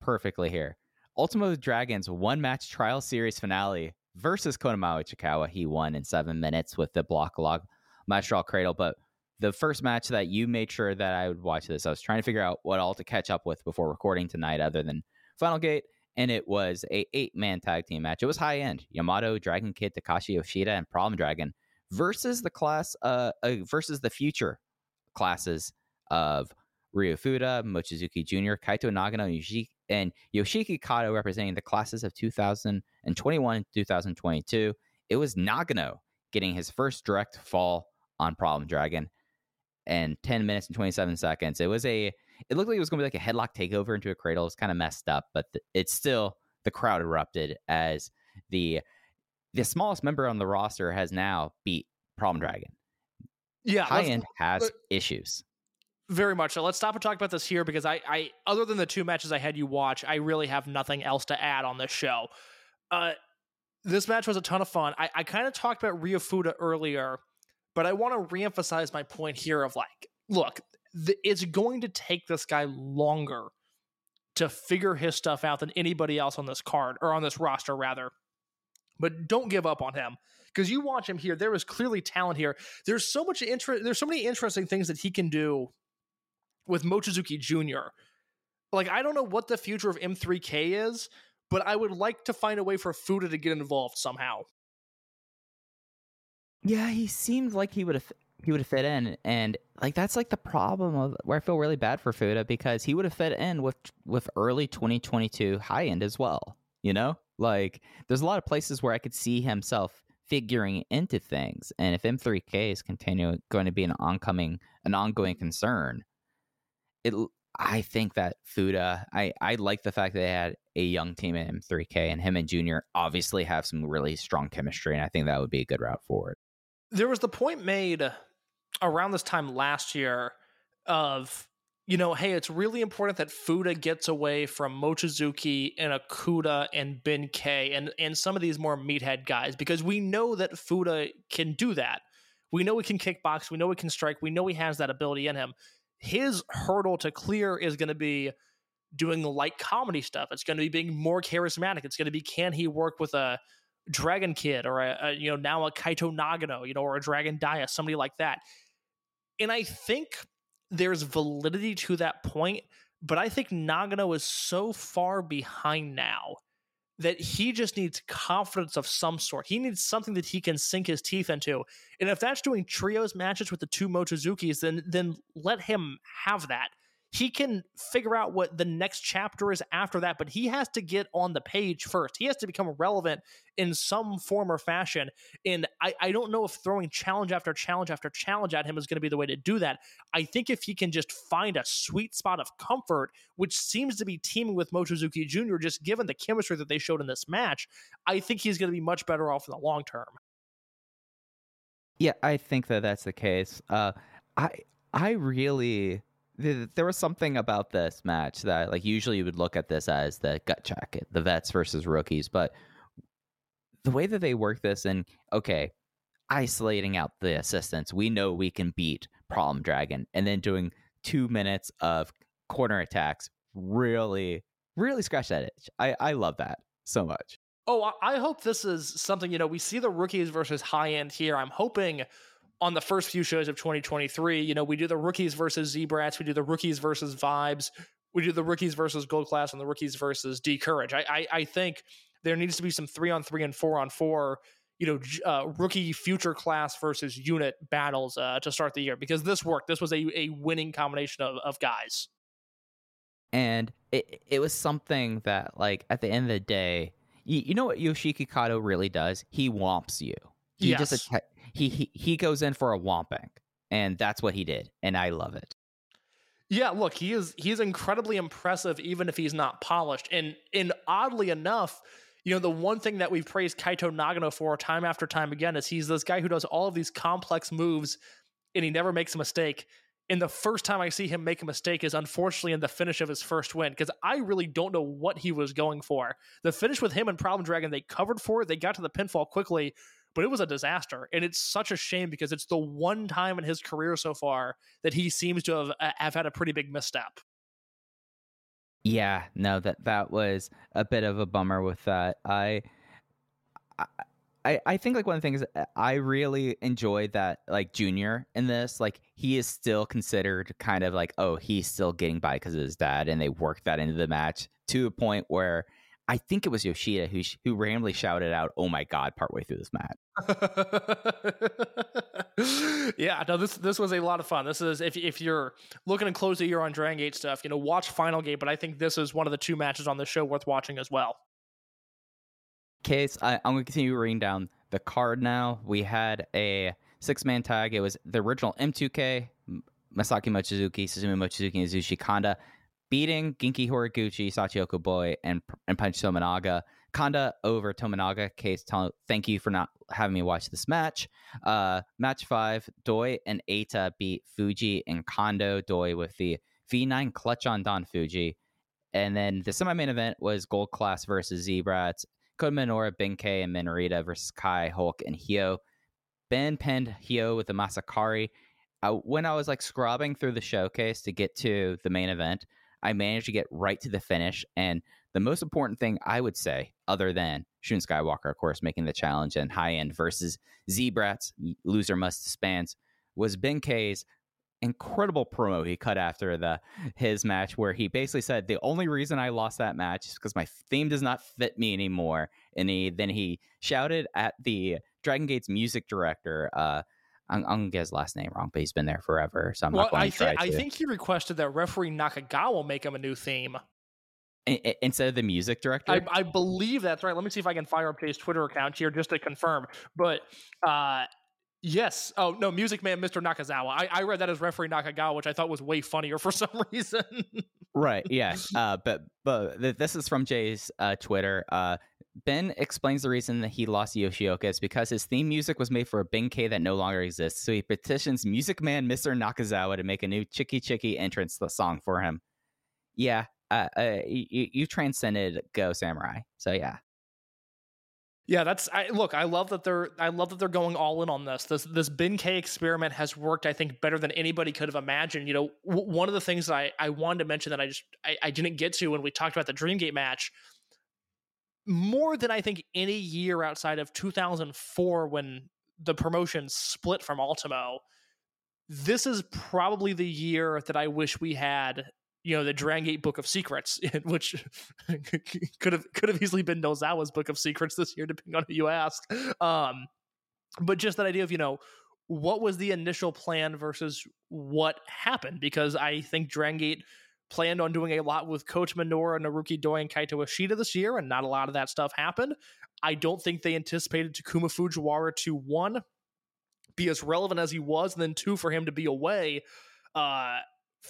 perfectly here. Ultimo Dragons one match trial series finale versus Konamawa Ichikawa. He won in seven minutes with the block log Magistral Cradle. But the first match that you made sure that I would watch this, I was trying to figure out what all to catch up with before recording tonight, other than Final Gate. And it was a eight man tag team match. It was high end. Yamato, Dragon Kid, Takashi Yoshida, and Problem Dragon versus the class, uh, uh versus the future classes of Ryo Fuda, Mochizuki Jr., Kaito Nagano, Yoshiki, and Yoshiki Kato representing the classes of 2021 and 2022. It was Nagano getting his first direct fall on Problem Dragon and 10 minutes and 27 seconds. It was a, it looked like it was going to be like a headlock takeover into a cradle. It's kind of messed up, but th- it's still, the crowd erupted as the, the smallest member on the roster has now beat Problem Dragon. Yeah. High end has issues Very much so. Let's stop and talk about this here because I, I, other than the two matches I had you watch, I really have nothing else to add on this show. Uh, this match was a ton of fun. I, I kind of talked about Ryo Fuda earlier, but I want to reemphasize my point here of like, look, th- it's going to take this guy longer to figure his stuff out than anybody else on this card or on this roster, rather. But don't give up on him because you watch him here. There is clearly talent here. There's so much interest. There's so many interesting things that he can do with Mochizuki Jr. Like I don't know what the future of M3K is, but I would like to find a way for Fuda to get involved somehow. Yeah, he seemed like he would have he would have fit in, and like that's like the problem of where I feel really bad for Fuda because he would have fit in with with early 2022 high end as well. You know, like there's a lot of places where I could see himself figuring into things, and if M3K is continuing going to be an oncoming an ongoing concern, it I think that Fuda, I, I like the fact that they had a young team in M3K and him and Junior obviously have some really strong chemistry, and I think that would be a good route forward. There was the point made around this time last year of, you know, hey, it's really important that Fuda gets away from Mochizuki and Okuda and Ben-K and, and some of these more meathead guys because we know that Fuda can do that. We know he can kickbox. We know he can strike. We know he has that ability in him his hurdle to clear is going to be doing light comedy stuff. It's going to be being more charismatic. It's going to be can he work with a Dragon Kid or a, a you know now a Kaito Nagano, you know, or a Dragon Dia, somebody like that. And I think there's validity to that point, but I think Nagano is so far behind now that he just needs confidence of some sort. He needs something that he can sink his teeth into. And if that's doing trios matches with the two Mochizukis, then then let him have that he can figure out what the next chapter is after that, but he has to get on the page first. He has to become relevant in some form or fashion. And I, I don't know if throwing challenge after challenge after challenge at him is going to be the way to do that. I think if he can just find a sweet spot of comfort, which seems to be teaming with Mochizuki Jr., just given the chemistry that they showed in this match, I think he's going to be much better off in the long term. Yeah, I think that that's the case. Uh, I I really there was something about this match that like usually you would look at this as the gut check the vets versus rookies but the way that they work this and okay isolating out the assistants we know we can beat problem dragon and then doing two minutes of corner attacks really really scratch that itch. I i love that so much. Oh i hope this is something you know we see the rookies versus high end here. I'm hoping on the first few shows of 2023, you know, we do the rookies versus Z-Brats, we do the rookies versus Vibes, we do the rookies versus Gold Class, and the rookies versus D'Courage. I, I, I think there needs to be some three on three and four on four, you know, uh, rookie future class versus unit battles uh, to start the year because this worked. This was a, a winning combination of, of guys. And it, it was something that, like, at the end of the day, you, you know what Yoshiki Kato really does? He womps you. He yes. just he, he goes in for a whomping, and that's what he did, and I love it. Yeah, look, he is he's incredibly impressive, even if he's not polished. And and oddly enough, you know, the one thing that we've praised Kaito Nagano for time after time again is he's this guy who does all of these complex moves and he never makes a mistake. And the first time I see him make a mistake is unfortunately in the finish of his first win because I really don't know what he was going for. The finish with him and Problem Dragon, they covered for it, they got to the pinfall quickly, but it was a disaster. And it's such a shame because it's the one time in his career so far that he seems to have, have had a pretty big misstep. Yeah, no, that that was a bit of a bummer with that. I, I, I think like one of the things uh, I really enjoyed that like Junior in this, like he is still considered kind of like oh he's still getting by because of his dad, and they worked that into the match to a point where I think it was Yoshida who who randomly shouted out, "Oh my god!" partway through this match. yeah, no, this this was a lot of fun. This is if if you're looking to close the year on Dragon Gate stuff, you know, watch Final Gate. But I think this is one of the two matches on the show worth watching as well. Case, I, I'm going to continue reading down the card now. We had a six man tag. It was the original M2K, Masaki Mochizuki, Susumu Mochizuki, and Yasushi Kanda beating Genki Horiguchi, Shachihoko Boy, and and Punch Tominaga. Kanda over Tominaga. Case, thank you for not having me watch this match. Uh, match five, Doi and Eita beat Fuji and Kondo. Doi with the V9 clutch on Don Fuji. And then the semi main event was Gold Class versus Z-Brats. Kota Minoura, Benkei, and Minorita versus Kai, Hulk, and Hyo. Ben pinned Hyo with the Masakari. I, when I was like scrubbing through the showcase to get to the main event, I managed to get right to the finish. And the most important thing I would say, other than Shun Skywalker, of course, making the challenge and high end versus Z-Brats, loser must disbands, was Benkei's incredible promo he cut after the his match where he basically said the only reason I lost that match is because my theme does not fit me anymore. And he then he shouted at the Dragon Gate's music director, uh, I'm, I'm, gonna get his last name wrong, but he's been there forever, so I'm well, not going I to try th- I think he requested that referee Nakagawa make him a new theme instead of the music director. I, I, believe that's right. Let me see if I can fire up his Twitter account here just to confirm. But uh, yes, oh no, Music Man, Mr. Nakazawa. I, I read that as referee Nakagawa, which I thought was way funnier for some reason. right. Yeah. Uh, but but this is from Jay's uh, Twitter. Uh, Ben explains the reason that he lost Yoshioka is because his theme music was made for a Benkei that no longer exists. So he petitions Music Man Mr. Nakazawa to make a new Chicky Chicky entrance the song for him. Yeah, uh, uh, you transcended Go Samurai. So yeah. Yeah, that's I look, I love that they're I love that they're going all in on this. This this Ben-K experiment has worked, I think, better than anybody could have imagined. You know, w- one of the things that I, I wanted to mention that I just I, I didn't get to when we talked about the Dreamgate match more than I think any year outside of 2004 when the promotion split from Ultimo. This is probably the year that I wish we had, you know, the Drangate Book of Secrets, which could have could have easily been Nozawa's Book of Secrets this year, depending on who you ask. Um, but just that idea of you know what was the initial plan versus what happened, because I think Drangate – planned on doing a lot with Kota Minoura, Naruki Doi, and Kaito Ishida this year, and not a lot of that stuff happened. I don't think they anticipated Takuma Fujiwara to one be as relevant as he was, and then two for him to be away uh,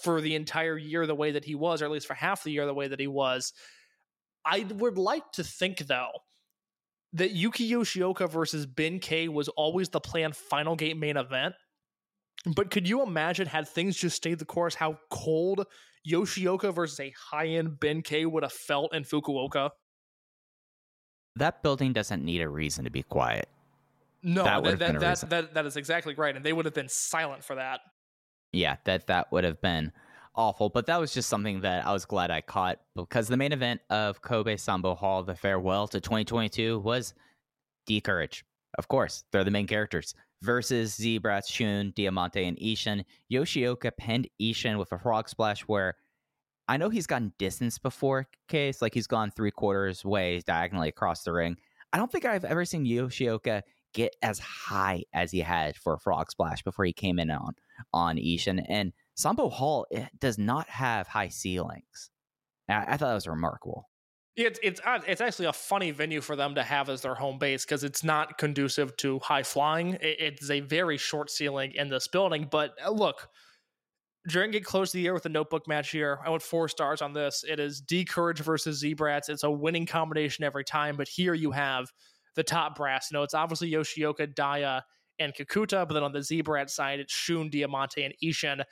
for the entire year the way that he was, or at least for half the year the way that he was. I would like to think though that Yuki Yoshioka versus Benkei was always the planned final gate main event. But could you imagine had things just stayed the course, how cold Yoshioka versus a high end Benkei would have felt in Fukuoka. That building doesn't need a reason to be quiet. No, that that that, that, that, that is exactly right, and they would have been silent for that. Yeah, that that would have been awful, but that was just something that I was glad I caught because the main event of Kobe Sanbo Hall, the farewell to 2022, was D'Courage. Of course, they're the main characters versus Z-Brats, Shun, Diamante, and Ishin. Yoshioka pinned Ishin with a frog splash where I know he's gotten distance before, case like he's gone three quarters way diagonally across the ring. I don't think I've ever seen Yoshioka get as high as he had for a frog splash before he came in on on Ishin. And Sanbo Hall does not have high ceilings. I, I thought that was remarkable. It's it's it's actually a funny venue for them to have as their home base because it's not conducive to high flying. It's a very short ceiling in this building. But uh, look, Dragon Gate closed the year with a notebook match here. I went four stars on this. It is D'Courage versus Z-Brats. It's a winning combination every time. But here you have the top brass. You know, it's obviously Yoshioka, Dia, and Kakuta. But then on the Z-Brat side, it's Shun, Diamante, and Ishin.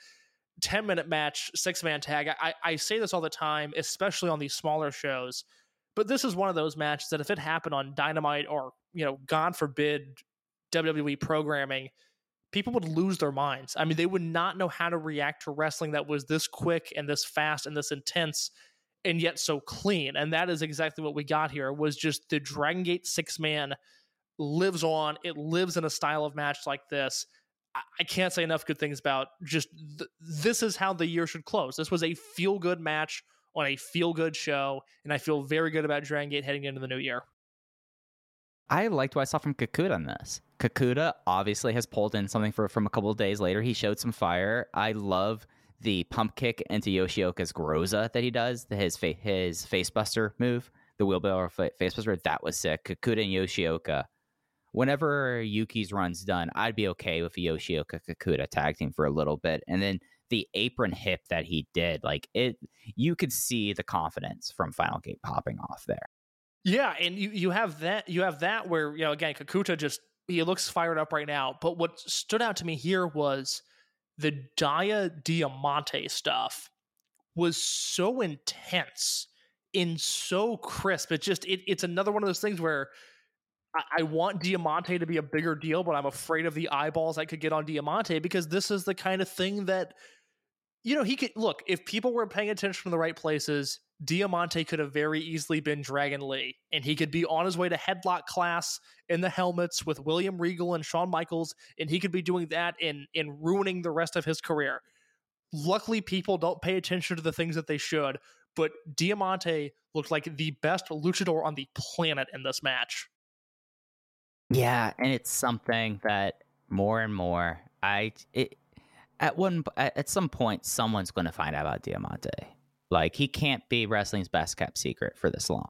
10 minute match, six man tag. I, I say this all the time, especially on these smaller shows, but this is one of those matches that if it happened on Dynamite or, you know, God forbid, WWE programming, people would lose their minds. I mean, they would not know how to react to wrestling that was this quick and this fast and this intense and yet so clean. And that is exactly what we got here was just the Dragon Gate six man lives on. It lives in a style of match like this I can't say enough good things about just th- this is how the year should close. This was a feel good match on a feel good show, and I feel very good about Dragon Gate heading into the new year. I liked what I saw from Kakuta on this. Kakuta obviously has pulled in something for from a couple of days later. He showed some fire. I love the pump kick into Yoshioka's Groza that he does, his fa- his facebuster move, the wheelbarrow facebuster. That was sick. Kakuta and Yoshioka whenever Yuki's run's done, I'd be okay with Yoshioka Kakuta tag team for a little bit. And then the apron hip that he did, like it, you could see the confidence from Final Gate popping off there. Yeah, and you, you have that you have that where you know again Kakuta just he looks fired up right now. But what stood out to me here was the Dia Diamante stuff was so intense and so crisp. It just it, it's another one of those things where I, want Diamante to be a bigger deal, but I'm afraid of the eyeballs I could get on Diamante because this is the kind of thing that you know he could look if people were paying attention to the right places Diamante could have very easily been Dragon Lee, and he could be on his way to headlock class in the helmets with William Regal and Shawn Michaels, and he could be doing that in in ruining the rest of his career. Luckily, people don't pay attention to the things that they should, but Diamante looked like the best luchador on the planet in this match. Yeah, and it's something that more and more I it at one at some point someone's going to find out about Diamante like he can't be wrestling's best kept secret for this long.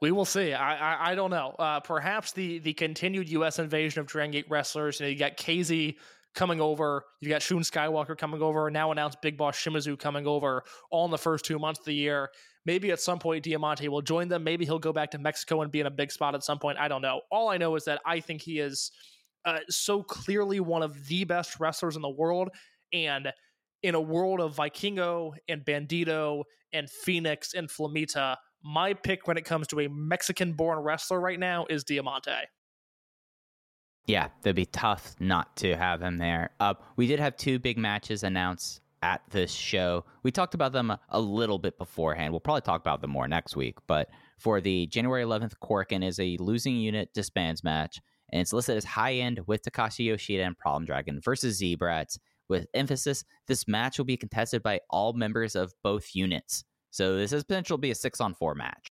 We will see. I I, I don't know. Uh, perhaps the the continued U.S. invasion of Dragon Gate wrestlers. You know, you got KZ coming over. You got Shun Skywalker coming over. Now announced Big Boss Shimizu coming over. All in the first two months of the year. Maybe at some point Diamante will join them. Maybe he'll go back to Mexico and be in a big spot at some point. I don't know. All I know is that I think he is uh, so clearly one of the best wrestlers in the world, and in a world of Vikingo and Bandito and Phoenix and Flamita, my pick when it comes to a Mexican born wrestler right now is Diamante. Yeah, it'd be tough not to have him there. Uh, we did have two big matches announced at this show. We talked about them a, little bit beforehand. We'll probably talk about them more next week. But for the January 11th, Korakuen is a losing unit disbands match, and it's listed as high end with Takashi Yoshida and Problem Dragon versus Z-Brats with emphasis, this match will be contested by all members of both units. So this is potential to be a six on four match.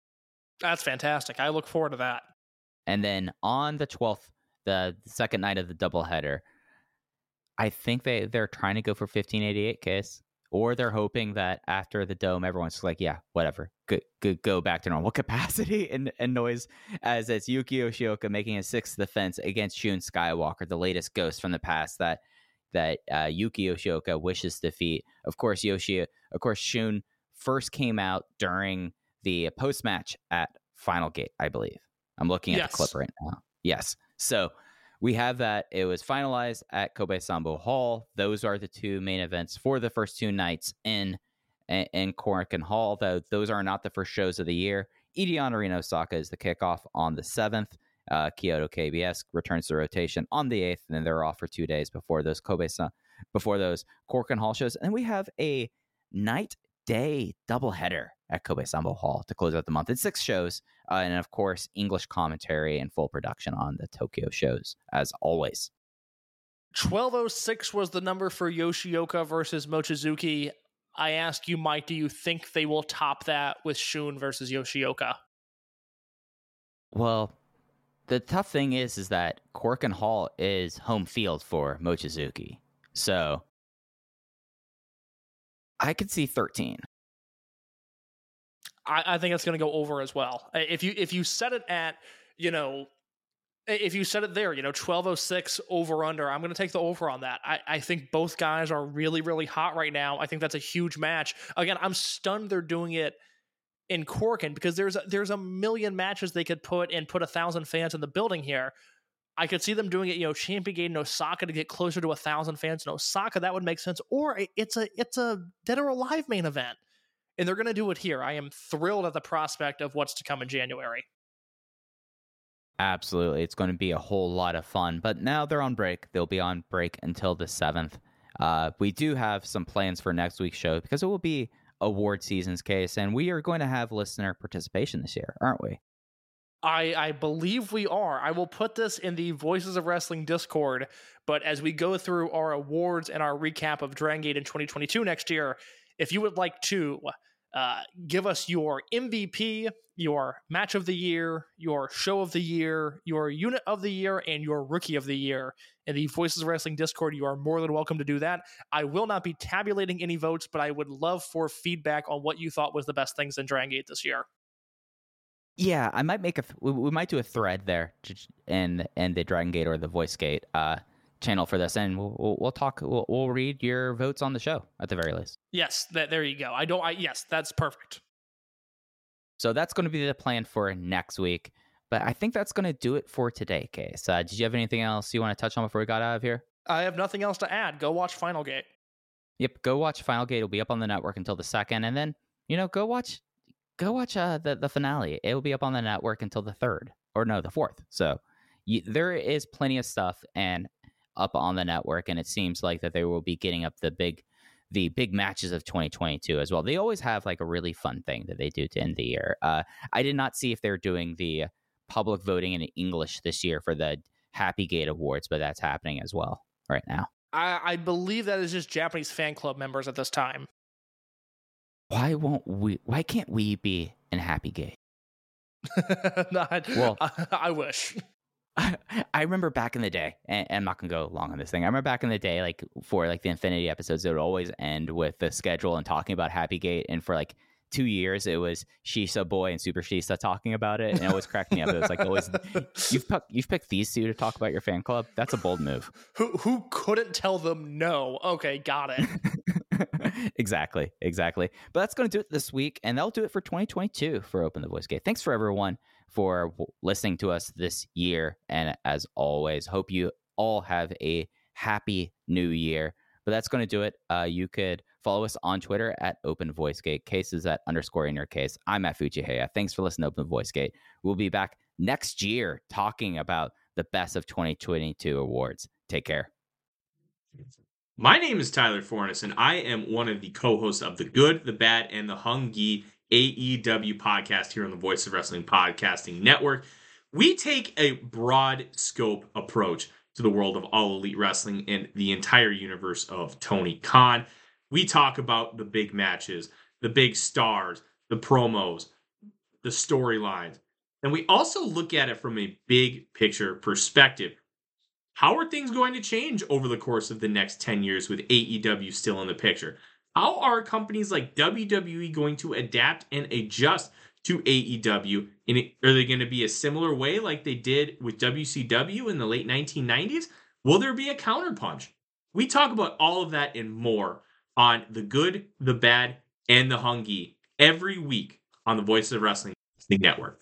That's fantastic. I look forward to that. And then on the 12th, the second night of the doubleheader, I think they, they're trying to go for 1588 case, or they're hoping that after the dome, everyone's like, yeah, whatever, go, go, go back to normal capacity and, and noise, as it's Yuki Yoshioka making a sixth defense against Shun Skywalker, the latest ghost from the past that that uh, Yuki Yoshioka wishes to defeat. Of course, Yoshi, of course, Shun first came out during the post match at Final Gate, I believe. I'm looking at yes. the clip right now. Yes. So we have that. It was finalized at Kobe Sanbo Hall. Those are the two main events for the first two nights in in Korakuen Hall. Though those are not the first shows of the year. Edion Arena Osaka is the kickoff on the seventh. Uh, Kyoto KBS returns to rotation on the 8th, and then they're off for two days before those Kobe before those Korakuen Hall shows. And we have a night day doubleheader at Kobe Sanbo Hall to close out the month. It's six shows, uh, and of course, English commentary and full production on the Tokyo shows, as always. 1206 was the number for Yoshioka versus Mochizuki. I ask you, Mike, do you think they will top that with Shun versus Yoshioka? Well, the tough thing is, is that Korakuen Hall is home field for Mochizuki. So I could see 13. I, I think it's going to go over as well. If you if you set it at you know if you set it there, you know, 1206 over under, I'm going to take the over on that. I, I think both guys are really, really hot right now. I think that's a huge match. Again, I'm stunned they're doing it in Korakuen because there's a, there's a million matches they could put and put a thousand fans in the building here. I could see them doing it, you know, Champion Gate in Osaka to get closer to a thousand fans in Osaka. That would make sense. Or it's a it's a dead or alive main event, and they're going to do it here. I am thrilled at the prospect of what's to come in January. Absolutely, it's going to be a whole lot of fun. But now they're on break. They'll be on break until the seventh. Uh, we do have some plans for next week's show because it will be award seasons case, and we are going to have listener participation this year, aren't we? I, I believe we are. I will put this in the Voices of Wrestling Discord. But as we go through our awards and our recap of Dragon Gate in 2022 next year, if you would like to uh, give us your MVP, your match of the year, your show of the year, your unit of the year, and your rookie of the year. In the Voices of Wrestling Discord, you are more than welcome to do that. I will not be tabulating any votes, but I would love for feedback on what you thought was the best things in Dragon Gate this year. Yeah, I might make a. We might do a thread there, and and the Dragon Gate or the Voice Gate uh, channel for this, and we'll we'll, we'll talk. We'll, we'll, read your votes on the show at the very least. Yes, that there you go. I don't. I yes, that's perfect. So that's going to be the plan for next week. But I think that's going to do it for today, Case. Uh, did you have anything else you want to touch on before we got out of here? I have nothing else to add. Go watch Final Gate. Yep, go watch Final Gate. It'll be up on the network until the second, and then you know, go watch, go watch uh, the the finale. It will be up on the network until the third, or no, the fourth. So you, there is plenty of stuff and up on the network, and it seems like that they will be getting up the big the big matches of 2022 as well. They always have like a really fun thing that they do to end the year. Uh, I did not see if they're doing the public voting in English this year for the Happy Gate Awards, but that's happening as well right now. I, I believe that is just Japanese fan club members at this time. Why won't we? Why can't we be in Happy Gate? Not, Well- I, I wish. I remember back in the day, and, and I'm not gonna go long on this thing. I remember back in the day, like for like the Infinity episodes, it would always end with the schedule and talking about Happy Gate. And for like two years, it was Shisa Boy and Super Shisa talking about it, and it always cracked me up. It was like always you've pick, you've picked these two to talk about your fan club. That's a bold move. Who who couldn't tell them no? Okay, got it. exactly, exactly. But that's going to do it this week, and that'll do it for 2022 for Open the Voice Gate. Thanks for everyone for listening to us this year, and as always, hope you all have a happy new year. But that's going to do it. Uh, you could follow us on Twitter at Open Voice Gate. Cases at underscore in your case. I'm at Fujiheya. Thanks for listening to Open Voice Gate. We'll be back next year talking about the best of 2022 awards. Take care. My name is Tyler Fornes, and I am one of the co-hosts of the Good, the Bad, and the Hungy AEW podcast here on the Voice of Wrestling Podcasting Network. We take a broad scope approach to the world of all elite wrestling and the entire universe of Tony Khan. We talk about the big matches, the big stars, the promos, the storylines, and we also look at it from a big picture perspective. How are things going to change over the course of the next 10 years with AEW still in the picture? How are companies like WWE going to adapt and adjust to AEW? Are they going to be a similar way like they did with WCW in the late 1990s? Will there be a counterpunch? We talk about all of that and more on the good, the bad, and the hungy every week on the Voice of Wrestling Network.